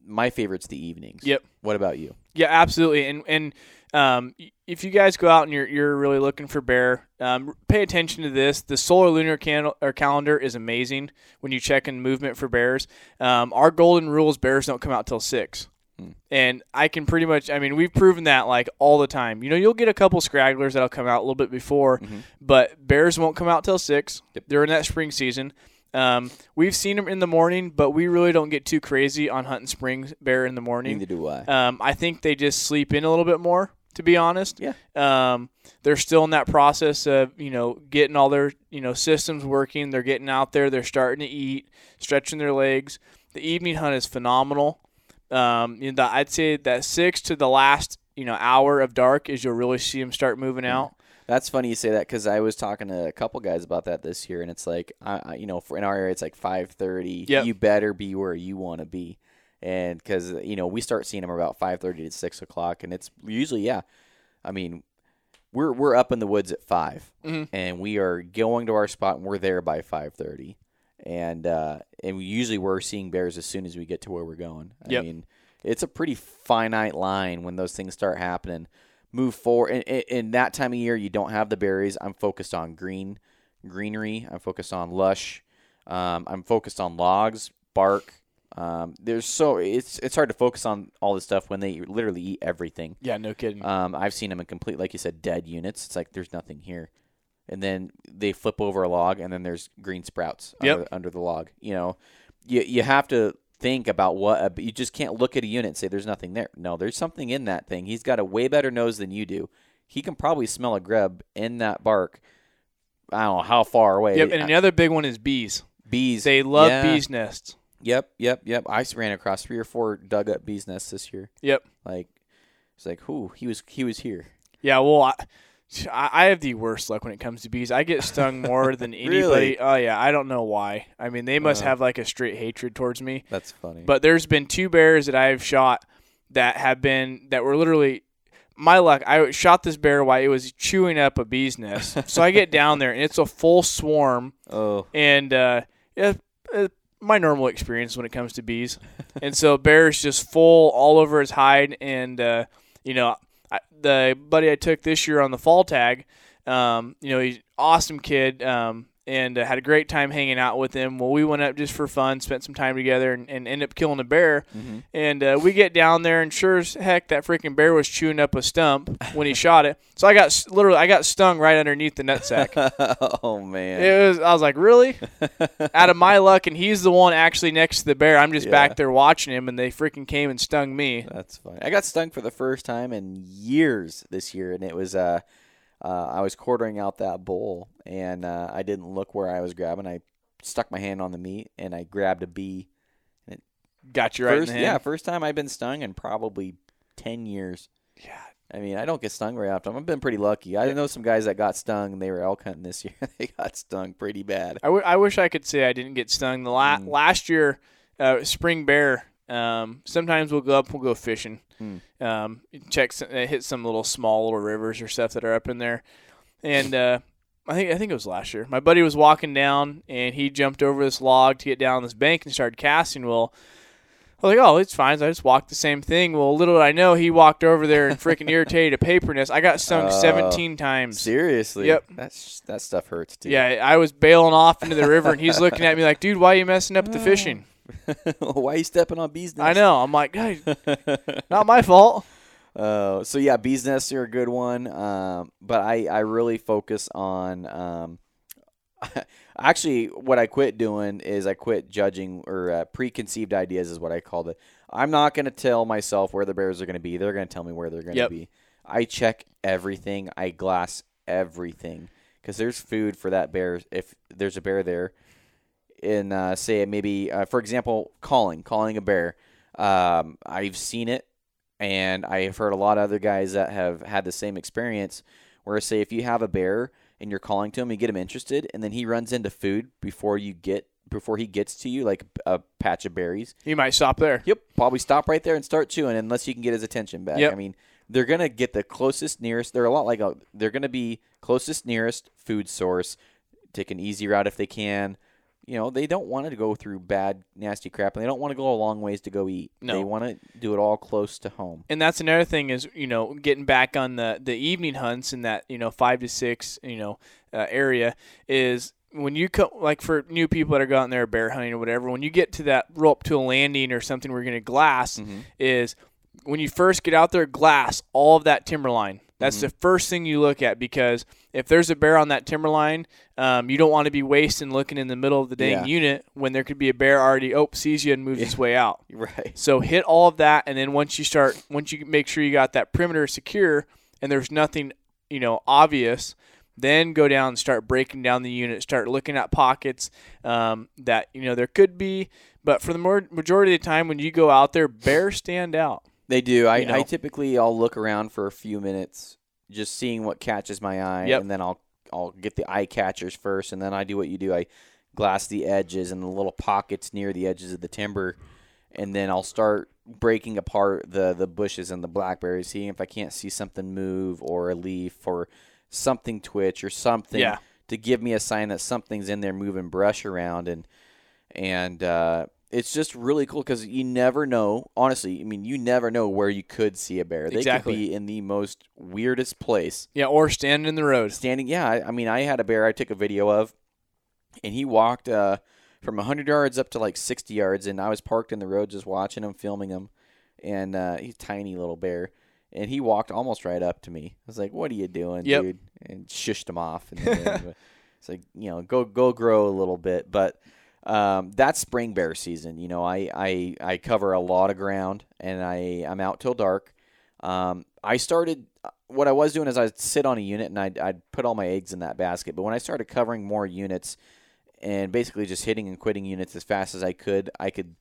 A: my favorite's the evenings.
B: Yep.
A: What about you?
B: Yeah, absolutely. And and um, if you guys go out and you're you're really looking for bear, um, pay attention to this. The solar lunar can- or calendar is amazing when you check in movement for bears. Um, our golden rules bears don't come out till six. And I can pretty much, I mean, we've proven that like all the time. You know, you'll get a couple scragglers that'll come out a little bit before,
A: Mhm.
B: but bears won't come out till six
A: Yep.
B: during that spring season. Um, we've seen them in the morning, but we really don't get too crazy on hunting spring bear in the morning.
A: Neither do I.
B: Um, I think they just sleep in a little bit more, to be honest.
A: Yeah.
B: Um, they're still in that process of you know getting all their you know systems working. They're getting out there. They're starting to eat, stretching their legs. The evening hunt is phenomenal. Um, you know, the, I'd say that six to the last you know hour of dark is you'll really see them start moving out.
A: That's funny you say that because I was talking to a couple guys about that this year, and it's like, I, I, you know, for in our area, it's like five thirty.
B: Yep.
A: You better be where you want to be, and because you know we start seeing them about five thirty to six o'clock, and it's usually yeah. I mean, we're we're up in the woods at 5
B: Mhm.
A: and we are going to our spot, and we're there by five thirty, and uh, and we usually we're seeing bears as soon as we get to where we're going. I
B: Yep.
A: mean, it's a pretty finite line when those things start happening move forward. In that time of year, you don't have the berries. I'm focused on green, greenery. I'm focused on lush. Um, I'm focused on logs, bark. Um, there's so it's it's hard to focus on all this stuff when they literally eat everything.
B: Yeah, no kidding.
A: Um, I've seen them in complete, like you said, dead units. It's like there's nothing here, and then they flip over a log, and then there's green sprouts
B: Yep.
A: under, under the log. You know, you you have to think about what a, you just can't look at a unit and say there's nothing there. No, there's something in that thing. He's got a way better nose than you do. He can probably smell a grub in that bark. I don't know how far away.
B: yep, and another big one is bees.
A: bees.
B: They love
A: yeah.
B: bees nests.
A: Yep, yep, yep. I ran across three or four dug up bees nests this year.
B: Yep.
A: Like it's like, who he was he was here.
B: Yeah, well, I, I have the worst luck when it comes to bees. I get stung more than anybody.
A: Really?
B: Oh yeah, I don't know why. I mean, they must
A: Uh.
B: have like a straight hatred towards me.
A: That's funny.
B: But there's been two bears that I've shot that have been that were literally my luck. I shot this bear while it was chewing up a bee's nest. so I get down there and it's a full swarm,
A: oh,
B: and uh, yeah, uh, my normal experience when it comes to bees. and so bear's just full all over his hide, and uh, you know, I, the buddy I took this year on the fall tag, um, you know, he's awesome kid. Um, and uh, had a great time hanging out with him. Well, we went up just for fun, spent some time together, and, and ended up killing a bear.
A: Mhm.
B: And uh, we get down there, and sure as heck, that freaking bear was chewing up a stump when he shot it. So I got literally, I got stung right underneath the nutsack.
A: oh man.
B: It was. I was like, really? Out of my luck, and he's the one actually next to the bear. I'm just
A: Yeah.
B: back there watching him, and they freaking came and stung me.
A: That's funny. I got stung for the first time in years this year, and it was uh, uh I was quartering out that bowl and uh, I didn't look where I was grabbing. I stuck my hand on the meat, and I grabbed a bee.
B: Got you right
A: first, yeah, first time I've been stung in probably ten years.
B: Yeah.
A: I mean, I don't get stung very often. I've been pretty lucky. I know some guys that got stung, and they were elk hunting this year. they got stung pretty bad.
B: I, w- I wish I could say I didn't get stung. The la-
A: Mm.
B: last year, uh, spring bear Um, sometimes we'll go up, we'll go fishing.
A: Hmm.
B: Um, check, some, uh, hit some little small little rivers or stuff that are up in there, and uh, I think I think it was last year. My buddy was walking down and he jumped over this log to get down this bank and started casting. Well, I was like, oh, it's fine. So I just walked the same thing. Well, little did I know, he walked over there and freaking irritated a paper nest. I got stung
A: Oh.
B: 17 times.
A: Seriously.
B: Yep.
A: That's that stuff hurts too.
B: Yeah, I was bailing off into the river and he's looking at me like, dude, why are you messing up the fishing?
A: Why are you stepping on bees?
B: I know. I'm like, "Guys, not my fault.
A: Uh, so yeah, bees nests are a good one. Um, but I, I really focus on um, actually what I quit doing is I quit judging or uh, preconceived ideas is what I called it. I'm not going to tell myself where the bears are going to be. They're going to tell me where they're going to
B: Yep.
A: be. I check everything. I glass everything because there's food for that bear if there's a bear there. In uh, say maybe uh, for example, calling calling a bear. Um, I've seen it and I've heard a lot of other guys that have had the same experience where say if you have a bear and you're calling to him, you get him interested, and then he runs into food before you get before he gets to you, like a patch of berries.
B: You might stop there.
A: Yep, probably stop right there and start chewing unless you can get his attention back.
B: Yep.
A: I mean, they're gonna get the closest nearest. They're a lot like a, they're gonna be closest nearest food source. Take an easy route if they can. You know, they don't want to go through bad, nasty crap, and they don't want to go a long ways to go eat.
B: No.
A: They want to do it all close to home.
B: and that's another thing is you know getting back on the the evening hunts in that you know five to six you know uh, area is when you come, like for new people that are going there bear hunting or whatever when you get to that roll up to a landing or something where you're going to glass
A: Mm-hmm.
B: is when you first get out there glass all of that timberline that's
A: Mm-hmm.
B: the first thing you look at because if there's a bear on that timberline, um, you don't want to be wasting looking in the middle of the dang
A: Yeah.
B: unit when there could be a bear already oh sees you and moves its way out.
A: Right.
B: So hit all of that, and then once you start, once you make sure you got that perimeter secure, and there's nothing, you know, obvious, then go down and start breaking down the unit. Start looking at pockets um, that you know there could be, but for the more, majority of the time, when you go out there, bears stand out.
A: They do. I,
B: You know?
A: I typically I'll look around for a few minutes, just seeing what catches my eye,
B: Yep.
A: and then I'll I'll get the eye catchers first, and then I do what you do. I glass the edges and the little pockets near the edges of the timber, and then I'll start breaking apart the the bushes and the blackberries, seeing if I can't see something move or a leaf or something twitch or something
B: Yeah.
A: to give me a sign that something's in there moving brush around and and uh, it's just really cool because you never know. Honestly, I mean, you never know where you could see a bear. They
B: Exactly.
A: could be in the most weirdest place,
B: Yeah, or standing in the road.
A: standing. Yeah, I, I mean, I had a bear I took a video of, and he walked uh, from hundred yards up to like sixty yards, and I was parked in the road just watching him, filming him, and uh, he's a tiny little bear. And he walked almost right up to me. I was like, "What are you doing,
B: Yep.
A: dude?" And shushed him off. And then, it's like, you know, go go grow a little bit. But um, that's spring bear season. You know, I, I I cover a lot of ground, and I I'm out till dark. Um, I started what I was doing is I'd sit on a unit and I'd, I'd put all my eggs in that basket. But when I started covering more units and basically just hitting and quitting units as fast as I could, I could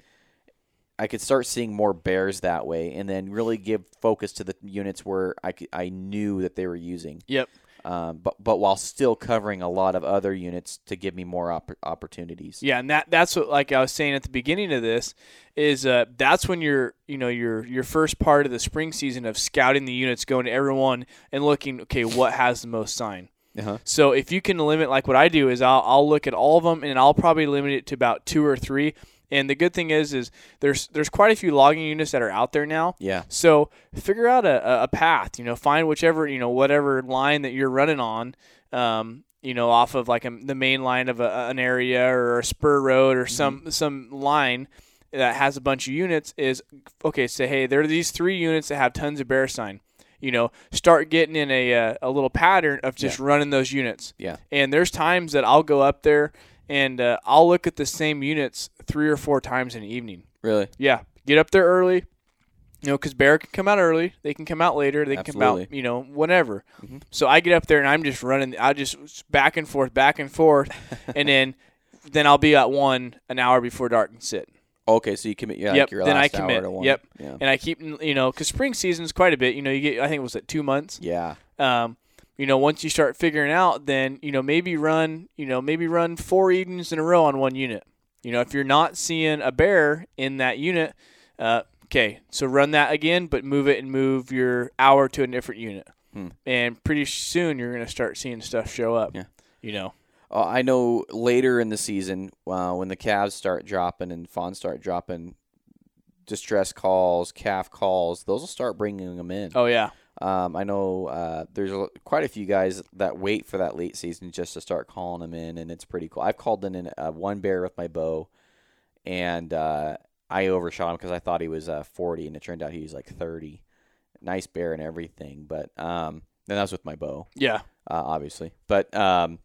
A: I could start seeing more bears that way, and then really give focus to the units where I, I knew that they were using.
B: Yep.
A: Um, but but while still covering a lot of other units to give me more opp- opportunities.
B: Yeah, and that that's what like I was saying at the beginning of this is uh, that's when you're you know your your first part of the spring season of scouting the units, going to everyone and looking okay what has the most sign.
A: Uh-huh.
B: So if you can limit like what I do is I'll I'll look at all of them and I'll probably limit it to about two or three. And the good thing is is there's there's quite a few logging units that are out there now.
A: Yeah.
B: So figure out a, a- a path. You know, find whichever you know whatever line that you're running on. Um, you know, off of like a, the main line of a, an area or a spur road or some some line that has a bunch of units. Is okay. Say, hey, there are these three units that have tons of bear sign. You know, start getting in a uh, a little pattern of just running those units.
A: Yeah.
B: And there's times that I'll go up there and uh, I'll look at the same units three or four times in the evening.
A: Really.
B: Yeah, get up there early. You know, because bear can come out early, they can come out later, they can come out, you know, whenever. So I get up there and I'm just running. I just back and forth, back and forth, and then then I'll be at one an hour before dark and sit.
A: Okay, so you commit. Yeah,
B: yep.
A: like your
B: then I commit.
A: to one.
B: Yep.
A: Yeah.
B: And I keep, you know, because spring season is quite a bit. You know, you get. I think it was at two months
A: Yeah.
B: um, you know, once you start figuring out, then you know maybe run, you know, maybe run four evenings in a row on one unit. You know, if you're not seeing a bear in that unit, Uh, okay, so run that again, but move it and move your hour to a different unit.
A: Hmm.
B: And pretty soon you're going to start seeing stuff show up.
A: Yeah.
B: You know.
A: Uh, I know later in the season, uh, when the calves start dropping and fawns start dropping, distress calls, calf calls, those will start bringing them in.
B: Oh yeah.
A: Um, I know uh, there's a, quite a few guys that wait for that late season just to start calling them in, and it's pretty cool. I've called in uh, one bear with my bow, and uh, I overshot him because I thought he was uh, 40, and it turned out he was like 30. Nice bear and everything, but um, and that was with my bow
B: Yeah.
A: uh, obviously. But um,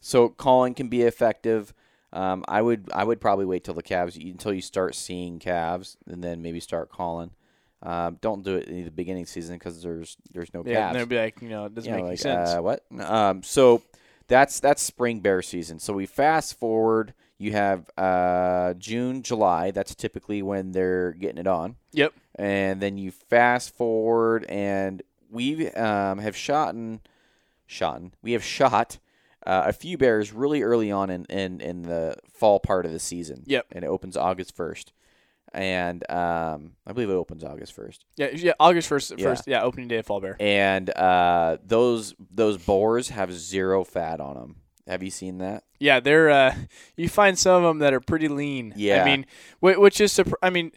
A: so calling can be effective. Um, I would I would probably wait till the calves until you start seeing calves, and then maybe start calling. Um, don't do it in the beginning season because there's there's no
B: Yeah. they'll be like, you know, it doesn't
A: You know,
B: make any
A: like,
B: sense.
A: Uh, what? Um, so that's that's spring bear season. So we fast forward. You have uh, June, July. That's typically when they're getting it on
B: yep.
A: and then you fast forward and we um, have shot and shot we have shot uh, a few bears really early on in, in, in the fall part of the season
B: Yep.
A: and it opens august 1st and um, i believe it opens august 1st
B: Yeah. Yeah. August first.
A: Yeah.
B: First. Yeah. Opening day of fall bear.
A: and uh, those those boars have zero fat on them have you seen that
B: Yeah, they're uh, you find some of them that are pretty lean.
A: Yeah.
B: I mean, which is I mean,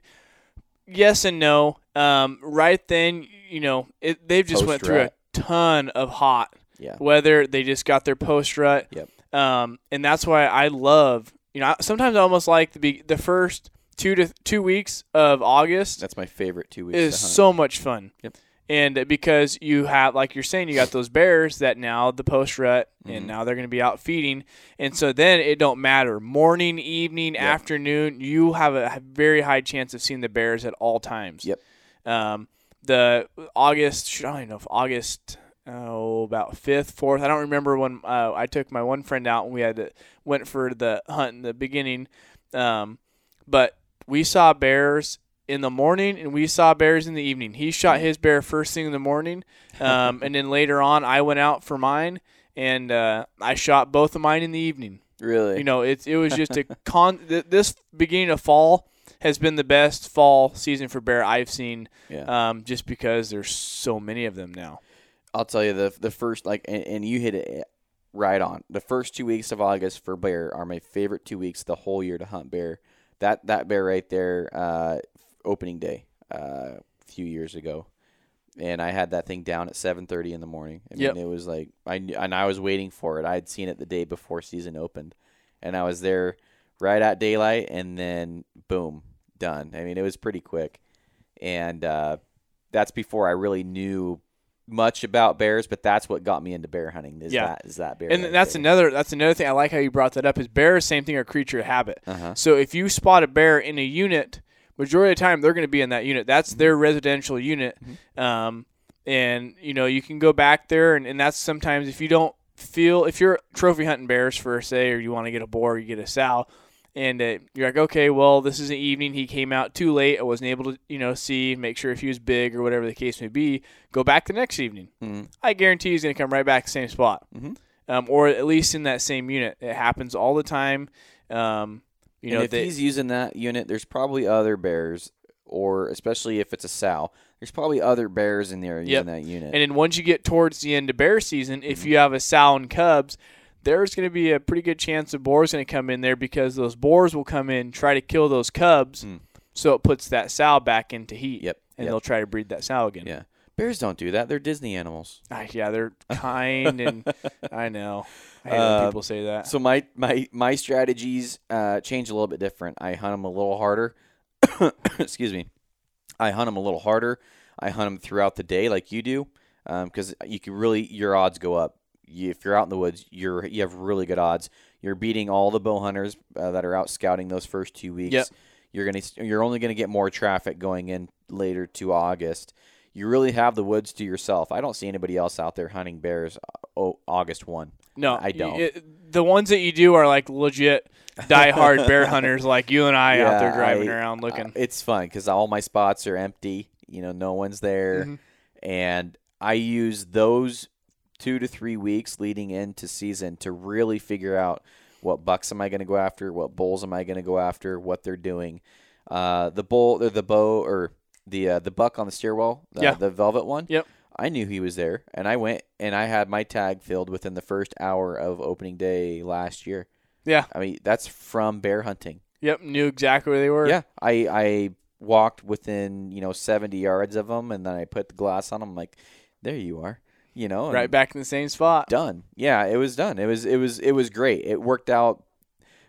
B: yes and no. Um, right then, you know, it, they've just went through a ton of hot
A: yeah
B: weather. They just got their post rut.
A: Yep.
B: Um, and that's why I love. You know, I- sometimes I almost like the be- the first two to two weeks of August
A: that's my favorite two weeks
B: is so much fun.
A: Yep.
B: And because you have, like you're saying, you got those bears that now the post rut,
A: Mhm.
B: and now they're going to be out feeding, and so then it don't matter morning, evening,
A: Yep.
B: afternoon. You have a very high chance of seeing the bears at all times.
A: Yep.
B: Um, the August, I don't even know if August, oh, about fifth, fourth. I don't remember when uh, I took my one friend out and we had to, went for the hunt in the beginning, um, but we saw bears in the morning and we saw bears in the evening. He shot his bear first thing in the morning, um, and then later on I went out for mine and uh, I shot both of mine in the evening.
A: really
B: You know, it it was just a con. th- This beginning of fall has been the best fall season for bear I've seen,
A: yeah
B: um, just because there's so many of them now.
A: I'll tell you the the first like and, and you hit it right on. The first two weeks of August for bear are my favorite two weeks the whole year to hunt bear. That that bear right there, uh, opening day, uh, a few years ago, and I had that thing down at seven thirty in the morning. I
B: Yep.
A: it was like I knew, and I was waiting for it. I had seen it the day before season opened, and I was there right at daylight, and then boom, done. I mean, it was pretty quick, and uh, that's before I really knew much about bears, but that's what got me into bear hunting. Is
B: Yeah.
A: that is that bear?
B: And that's another that's another thing I like how you brought that up is bears same thing or creature of habit.
A: Uh huh.
B: So if you spot a bear in a unit, majority of the time they're going to be in that unit. That's their residential unit. Um, and you know you can go back there, and, and that's sometimes if you don't feel if you're trophy hunting bears for say, or you want to get a boar, you get a sow, and uh, you're like, okay, well this is an evening. He came out too late. I wasn't able to you know see, make sure if he was big or whatever the case may be. Go back the next evening.
A: Mhm.
B: I guarantee he's going to come right back the same spot,
A: Mhm.
B: um, or at least in that same unit. It happens all the time. Um, you
A: and
B: know,
A: if
B: they,
A: he's using that unit, there's probably other bears, or especially if it's a sow, there's probably other bears in there using
B: Yep.
A: that unit.
B: And then once you get towards the end of bear season,
A: Mm-hmm.
B: if you have a sow and cubs, there's going to be a pretty good chance of boars going to come in there because those boars will come in try to kill those cubs,
A: Mm.
B: so it puts that sow back into heat.
A: Yep,
B: And
A: yep.
B: they'll try to breed that sow again.
A: yeah, bears don't do that. They're Disney animals.
B: Ah, yeah, they're kind and I know. I hate when
A: Uh,
B: people say that.
A: So my my my strategies uh, change a little bit different. I hunt them a little harder. Excuse me. I hunt them a little harder. I hunt them throughout the day, like you do, because you can really your odds go up. You, if you're out in the woods, you're you have really good odds. You're beating all the bow hunters uh, that are out scouting those first two weeks.
B: Yep.
A: You're gonna you're only gonna get more traffic going in later to August. You really have the woods to yourself. I don't see anybody else out there hunting bears. uh, Oh, August one.
B: No,
A: I don't.
B: it- the ones that you do are like legit die-hard bear hunters like you and I out there driving
A: I-
B: around
A: Uh,
B: looking.
A: it's fun because all my spots are empty. You know, no one's there,
B: Mhm.
A: and I use those two to three weeks leading into season to really figure out what bucks am I going to go after, what bulls am I going to go after, what they're doing. Uh, the bull, or the bow, or the uh, the buck on the stairwell, the,
B: Yeah.
A: the velvet one.
B: Yep.
A: I knew he was there, and I went and I had my tag filled within the first hour of opening day last year.
B: Yeah.
A: I mean that's from bear hunting.
B: Yep. Knew exactly where they were.
A: Yeah, I I walked within you know seventy yards of them, and then I put the glass on them. Like, there you are. You know,
B: Right back in the same spot.
A: done. Yeah, it was done. It was it was it was great. It worked out.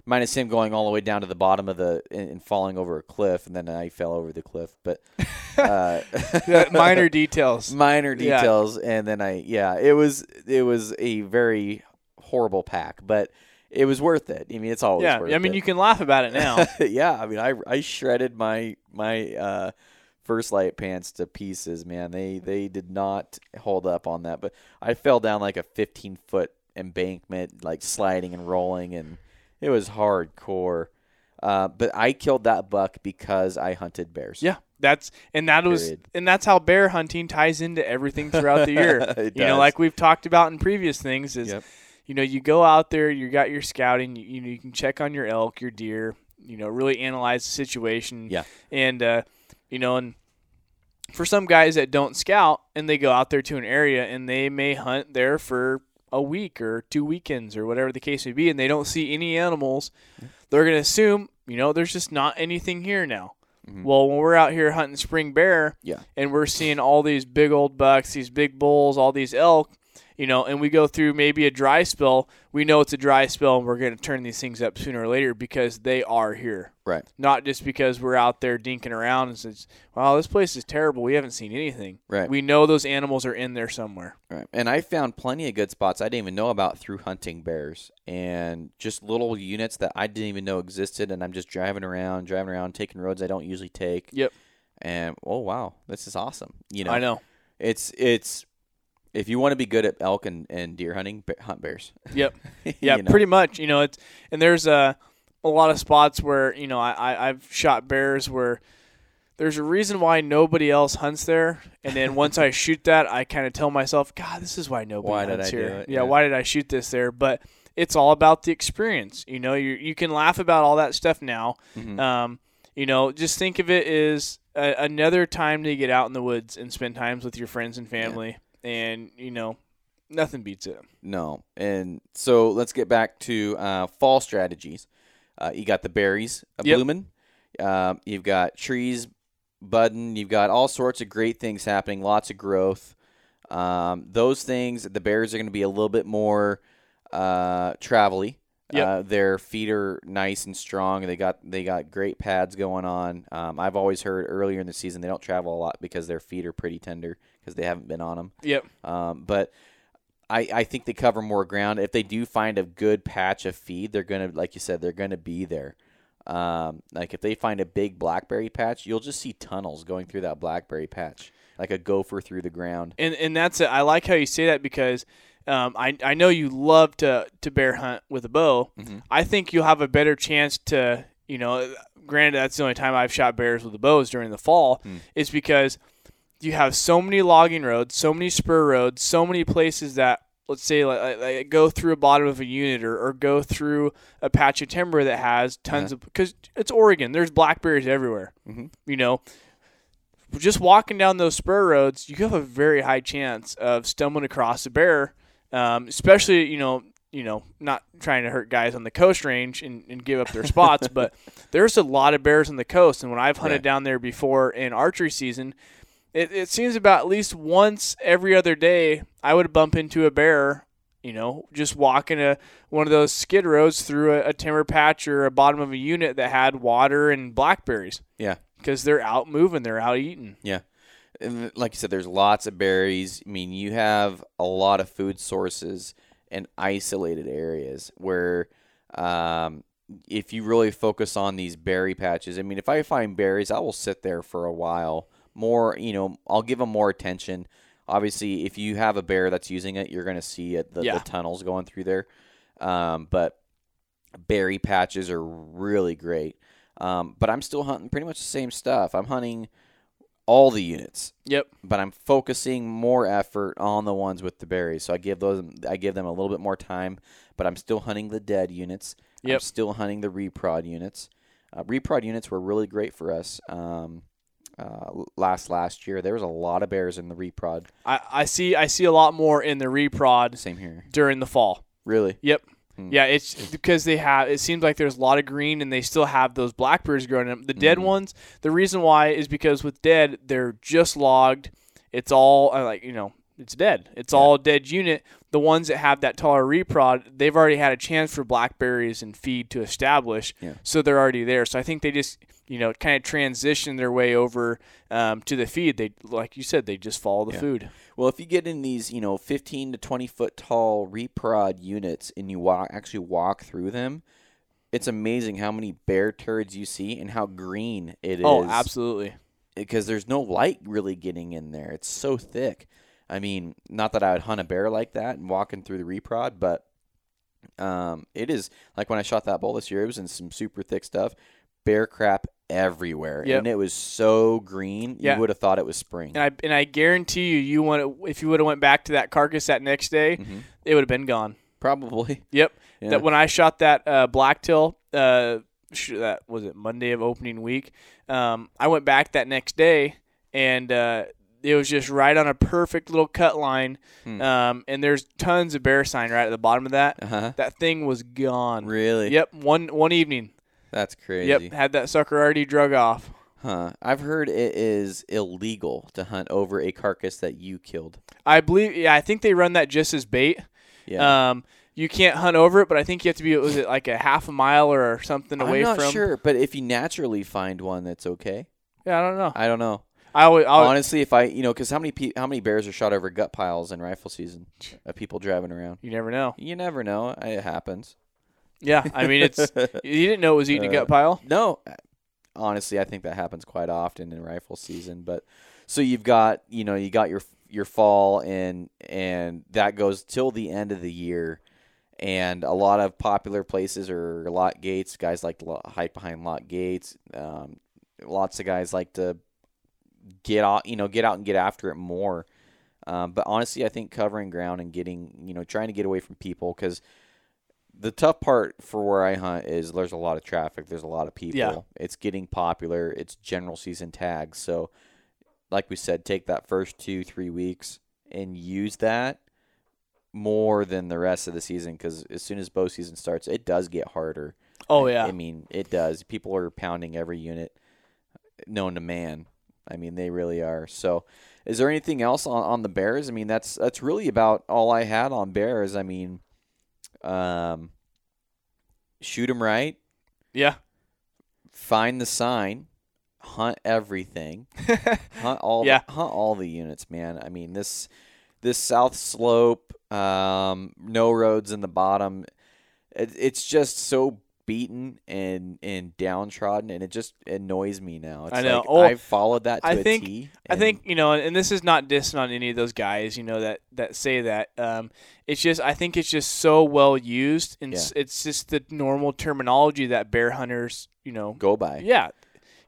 A: Minus him going all the way down to the bottom of the and, falling over a cliff, and then I fell over the cliff. But uh,
B: Yeah, minor details.
A: minor
B: Yeah.
A: details, and then I yeah, it was it was a very horrible pack, but it was worth it. I mean, it's always
B: Yeah. I mean,
A: it.
B: you can laugh about it now.
A: yeah, I mean, I I shredded my my uh, First Lite pants to pieces, man. They they did not hold up on that, but I fell down like a 15 foot embankment, like sliding and rolling, and it was hardcore. Uh, but I killed that buck because I hunted bears.
B: Yeah, that's and that was and that's how bear hunting ties into everything throughout the year.
A: It
B: you know, like we've talked about in previous things, is
A: Yep.
B: you know you go out there, you got your scouting, you, you know you can check on your elk, your deer, you know really analyze the situation.
A: Yeah.
B: and uh, you know and. For some guys that don't scout and they go out there to an area and they may hunt there for a week or two weekends or whatever the case may be and they don't see any animals, mm-hmm. they're going to assume, you know, there's just not anything here now. Mm-hmm. Well, when we're out here hunting spring bear
A: Yeah.
B: and we're seeing all these big old bucks, these big bulls, all these elk, you know, and we go through maybe a dry spell, we know it's a dry spell and we're going to turn these things up sooner or later because they are here.
A: Right.
B: Not just because we're out there dinking around and says, "Wow, this place is terrible. We haven't seen anything."
A: Right.
B: We know those animals are in there somewhere.
A: Right. And I found plenty of good spots I didn't even know about through hunting bears and just little units that I didn't even know existed. And I'm just driving around, driving around, taking roads I don't usually take.
B: Yep.
A: And oh wow, this is awesome. You know,
B: I know.
A: it's it's if you want to be good at elk and, and deer hunting, hunt bears.
B: Yep. Yeah,
A: You know?
B: pretty much. You know, it's and there's a a lot of spots where you know I, I I've shot bears where there's a reason why nobody else hunts there, and then once I shoot that, I kind of tell myself, God, this is why nobody
A: Why
B: hunts here. Yeah,
A: Yeah.
B: why did I shoot this there? But it's all about the experience. You know, you you can laugh about all that stuff now.
A: Mhm.
B: Um, you know, just think of it as a, another time to get out in the woods and spend times with your friends and family, and you know, nothing beats it.
A: No. And so let's get back to uh, fall strategies. Uh, you got the berries
B: Yep.
A: blooming. Um, you've got trees budding. You've got all sorts of great things happening. Lots of growth. Um, those things, the bears are going to be a little bit more uh, travelly.
B: Yep.
A: Uh, their feet are nice and strong. They got they got great pads going on. Um, I've always heard earlier in the season they don't travel a lot because their feet are pretty tender because they haven't been on them.
B: Yep.
A: Um, but I, I think they cover more ground. If they do find a good patch of feed, they're gonna, like you said, they're gonna be there. Um, like if they find a big blackberry patch, you'll just see tunnels going through that blackberry patch, like a gopher through the ground.
B: And and that's it. I like how you say that because um, I I know you love to to bear hunt with a bow.
A: Mhm.
B: I think you'll have a better chance to you know. Granted, that's the only time I've shot bears with the bows during the fall.
A: Hmm.
B: Is because you have so many logging roads, so many spur roads, so many places that let's say like, like- go through a bottom of a unit or, or go through a patch of timber that has tons of because it's Oregon. There's blackberries everywhere.
A: Mhm.
B: You know, just walking down those spur roads, you have a very high chance of stumbling across a bear. Um, especially, you know, you know, not trying to hurt guys on the coast range and, and give up their spots, but there's a lot of bears on the coast. And when I've hunted
A: Right.
B: down there before in archery season, it, it seems about at least once every other day I would bump into a bear. You know, just walking a one of those skid roads through a, a timber patch or a bottom of a unit that had water and blackberries
A: Yeah,
B: because they're out moving, they're out eating.
A: yeah. And like you said, there's lots of berries. I mean, you have a lot of food sources in isolated areas where, um, if you really focus on these berry patches, I mean, if I find berries, I will sit there for a while. More, you know, I'll give them more attention. Obviously, if you have a bear that's using it, you're going to see it, the,
B: Yeah.
A: the tunnels going through there. Um, but berry patches are really great. Um, but I'm still hunting pretty much the same stuff. I'm hunting all the units
B: Yep.
A: but I'm focusing more effort on the ones with the berries. So I give those I give them a little bit more time, but I'm still hunting the dead units. I'm
B: Yep.
A: still hunting the reprod units. Uh, reprod units were really great for us. Um, uh, last last year, there was a lot of bears in the reprod.
B: I, I see I see a lot more in the reprod
A: Same here.
B: during the fall.
A: Really?
B: Yep.
A: Hmm.
B: Yeah, it's because they have. It seems like there's a lot of green, and they still have those blackberries growing. In them. The dead
A: Mhm.
B: ones. The reason why is because with dead, they're just logged. It's all uh, like you know, it's dead. It's
A: Yeah.
B: all dead unit. The ones that have that taller reprod, they've already had a chance for blackberries and feed to establish,
A: Yeah.
B: so they're already there. So I think they just you know kind of transition their way over um, to the feed. They like you said, they just follow the
A: Yeah.
B: food.
A: Well, if you get in these, you know, 15 to 20 foot tall reprod units and you walk, actually walk through them, it's amazing how many bear turds you see and how green it is.
B: Oh, absolutely.
A: Because there's no light really getting in there. It's so thick. I mean, not that I would hunt a bear like that and walking through the reprod, but um, it is like when I shot that bull this year, it was in some super thick stuff. Bear crap everywhere,
B: Yep.
A: and it was so green.
B: Yeah.
A: You would have thought it was spring.
B: And I and I guarantee you, you want if you would have went back to that carcass that next day,
A: Mhm.
B: it would have been gone.
A: Probably.
B: Yep.
A: Yeah.
B: That when I shot that uh, blacktail, uh, sh- that was it Monday of opening week. Um, I went back that next day, and uh, it was just right on a perfect little cut line.
A: Hmm.
B: Um, and there's tons of bear sign right at the bottom of that.
A: Uh-huh.
B: That thing was gone.
A: Really?
B: Yep. One one evening.
A: That's crazy.
B: Yep. Had that sucker already drug off.
A: Huh. I've heard it is illegal to hunt over a carcass that you killed.
B: I believe. Yeah, I think they run that just as bait.
A: Yeah.
B: Um, you can't hunt over it, but I think you have to be was it like a half a mile or something away
A: I'm not
B: from.
A: sure, but if you naturally find one that's okay.
B: Yeah, I don't know.
A: I don't know.
B: I always, I'll,
A: Honestly, if I, you know, because how many pe- how many bears are shot over gut piles in rifle season? Of people driving around.
B: you never know.
A: You never know. It happens.
B: Yeah, I mean it's you didn't know it was eating a
A: Uh,
B: gut pile.
A: No, honestly, I think that happens quite often in rifle season. But so you've got, you know, you got your your fall and and that goes till the end of the year. And a lot of popular places are lot gates. Guys like to hide behind lot gates. Um, lots of guys like to get out, you know, get out and get after it more. Um, but honestly, I think covering ground and getting, you know, trying to get away from people because the tough part for where I hunt is there's a lot of traffic. There's a lot of people.
B: Yeah.
A: It's getting popular. It's general season tags. So, like we said, take that first two, three weeks and use that more than the rest of the season because as soon as bow season starts, it does get harder.
B: Oh
A: I-
B: yeah,
A: I mean, it does. People are pounding every unit known to man. I mean, they really are. So, is there anything else on, on the Bears? I mean, that's that's really about all I had on Bears. I mean, um, shoot 'em right,
B: yeah.
A: find the sign, hunt everything, hunt all
B: Yeah.
A: the, hunt all the units, man. I mean, this this south slope, um, no roads in the bottom. It, it's just so beaten and and downtrodden, and it just annoys me now. It's
B: I know.
A: Like
B: Oh,
A: I've followed that to
B: I
A: a
B: think-
A: T,
B: I think you know, and this is not dissing on any of those guys, you know that that say that. Um, it's just I think it's just so well used, and it's, it's just the normal terminology that bear hunters, you know,
A: go by.
B: yeah,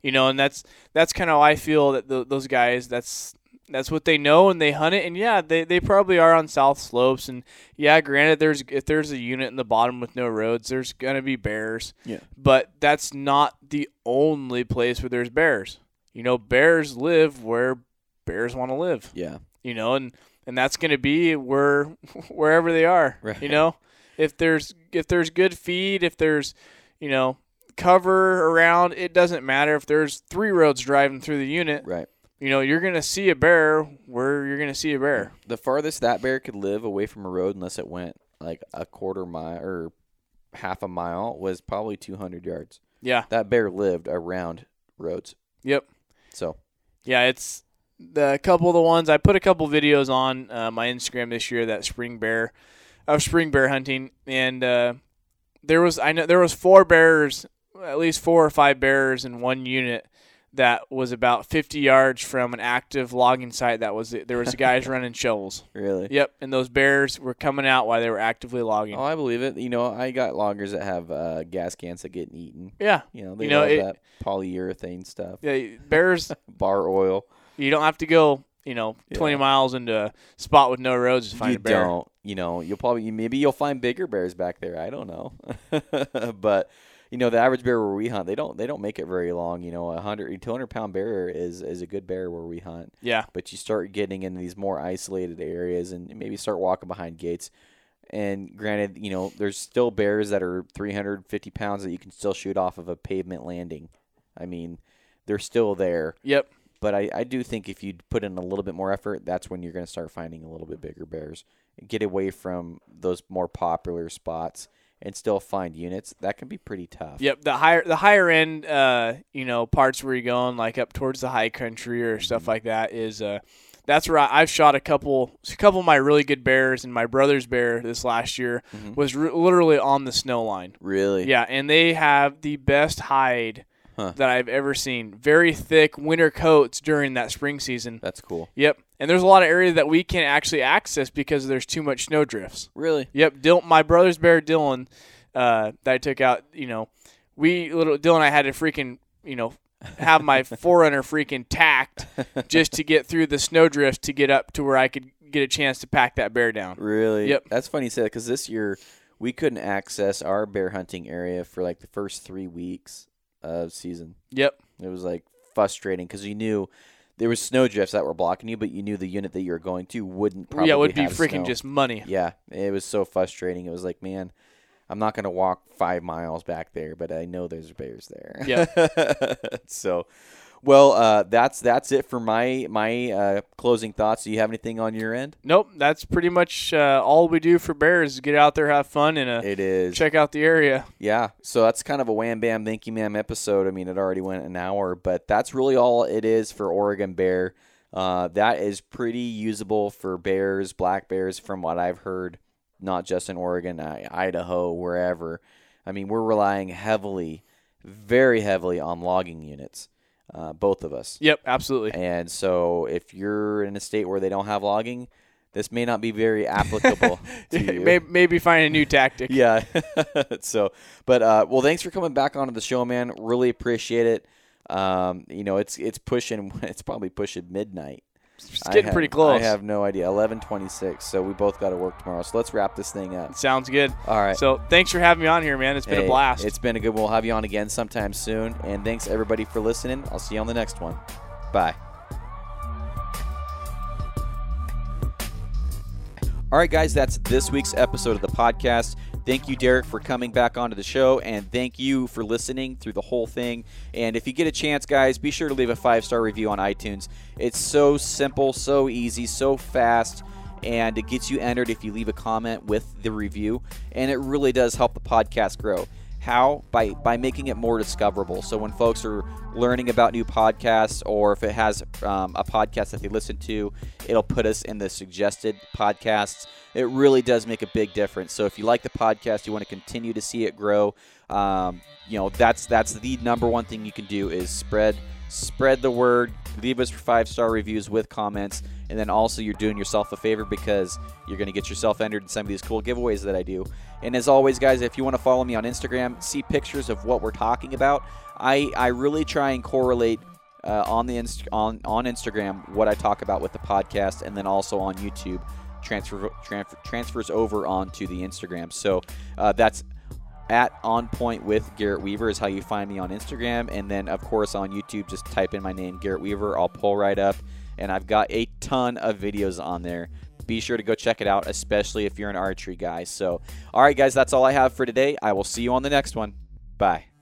B: you know, and that's that's kind of how I feel that th those guys that's that's what they know and they hunt it and yeah they, they probably are on south slopes and yeah granted there's if there's a unit in the bottom with no roads there's gonna be bears
A: Yeah.
B: but that's not the only place where there's bears you know bears live where bears want to live
A: Yeah.
B: you know and and that's going to be where wherever they are
A: Right.
B: you know if there's if there's good feed if there's you know cover around it doesn't matter if there's three roads driving through the unit
A: Right.
B: You know you're going to see a bear where you're going to see a bear.
A: The farthest that bear could live away from a road, unless it went like a quarter mile or half a mile, was probably 200 yards.
B: yeah.
A: That bear lived around roads.
B: yep.
A: So.
B: Yeah it's the couple of the ones i put a couple videos on uh, my instagram this year that spring bear of spring bear hunting. And uh, there was i know there was four bears at least four or five bears in one unit that was about 50 yards from an active logging site that was there was guys running shovels
A: really.
B: yep and those bears were coming out while they were actively logging
A: Oh, I believe it. You know, I got loggers that have uh, gas cans that get eaten.
B: yeah
A: You know, they
B: You know,
A: love
B: it-
A: that polyurethane stuff.
B: yeah bears
A: Bar oil.
B: you don't have to go you know 20
A: Yeah.
B: miles into a spot with no roads to find
A: you
B: a bear
A: don't. You know, you'll probably maybe you'll find bigger bears back there. I don't know, but you know, the average bear where we hunt, they don't they don't make it very long. You know, a 100, 200 pound bear is is a good bear where we hunt.
B: Yeah.
A: But you start getting into these more isolated areas and maybe start walking behind gates. And granted, you know, there's still bears that are 350 pounds that you can still shoot off of a pavement landing. I mean, they're still there.
B: Yep.
A: But I, I do think if you put in a little bit more effort, that's when you're going to start finding a little bit bigger bears. Get away from those more popular spots and still find units. That can be pretty tough.
B: Yep, the higher the higher end, uh, you know, parts where you're going, like up towards the high country or stuff like that, is uh, that's where I, have shot a couple, a couple of my really good bears, and my brother's bear this last year
A: Mm-hmm.
B: was re- literally on the snow line.
A: Really?
B: Yeah, and they have the best hide
A: Huh.
B: that I've ever seen. Very thick winter coats during that spring season.
A: That's cool.
B: Yep, and there's a lot of area that we can't actually access because there's too much snow drifts.
A: Really?
B: Yep, Dil- my brother's bear Dylan uh, that I took out. You know, we little Dylan and I had to freaking you know have my 4Runner freaking tacked just to get through the snow drift to get up to where I could get a chance to pack that bear down.
A: Really?
B: Yep.
A: That's funny you say that because this year we couldn't access our bear hunting area for like the first three weeks of season.
B: Yep.
A: It was like frustrating because you knew there was snow drifts that were blocking you, but you knew the unit that you were going to wouldn't probably
B: yeah, it would be freaking
A: snow.
B: just money.
A: Yeah, it was so frustrating. It was like, man, I'm not gonna walk five miles back there, but I know there's bears there.
B: Yeah.
A: so, well, uh, that's that's it for my my uh, closing thoughts. Do you have anything on your end?
B: Nope, that's pretty much uh, all we do for bears. is Get out there, have fun, and uh,
A: It is.
B: check out the area.
A: Yeah, so that's kind of a wham bam thank you ma'am episode. I mean, it already went an hour, but that's really all it is for Oregon Bear. Uh, that is pretty usable for bears, black bears, from what I've heard, not just in Oregon, Idaho, wherever. I mean, we're relying heavily, very heavily on logging units, uh, both of us.
B: Yep, absolutely.
A: And so, if you're in a state where they don't have logging, this may not be very applicable to you.
B: maybe, maybe find a new tactic.
A: Yeah. so, but uh, well, thanks for coming back onto the show, man. Really appreciate it. Um, you know, it's it's pushing. It's probably pushing midnight.
B: It's getting
A: have-
B: pretty close.
A: I have no idea. Eleven twenty-six. So we both got to work tomorrow. So let's wrap this thing up.
B: Sounds good.
A: All right.
B: So thanks for having me on here, man. It's been
A: Hey,
B: a blast.
A: It's been a good. One. We'll have you on again sometime soon. And thanks everybody for listening. I'll see you on the next one. Bye. All right, guys, that's this week's episode of the podcast. Thank you, Derek, for coming back onto the show, and thank you for listening through the whole thing. And if you get a chance, guys, be sure to leave a five star review on iTunes. It's so simple, so easy, so fast, and it gets you entered if you leave a comment with the review, and it really does help the podcast grow. How? By by making it more discoverable. So when folks are learning about new podcasts, or if it has um, a podcast that they listen to, it'll put us in the suggested podcasts. It really does make a big difference. So if you like the podcast, you want to continue to see it grow. Um, you know that's that's the number one thing you can do is spread spread the word. Leave us five star reviews with comments, and then also you're doing yourself a favor because you're going to get yourself entered in some of these cool giveaways that I do. And as always, guys, if you want to follow me on Instagram, see pictures of what we're talking about. I I really try and correlate uh, on the inst- on on Instagram what I talk about with the podcast, and then also on YouTube transfer, transfer transfers over onto the Instagram. So uh, that's at on point with Garrett Weaver is how you find me on Instagram, and then of course on YouTube, just type in my name Garrett Weaver. I'll pull right up, and I've got a ton of videos on there. Be sure to go check it out, especially if you're an archery guy. So, all right, guys, that's all I have for today. I will see you on the next one. Bye.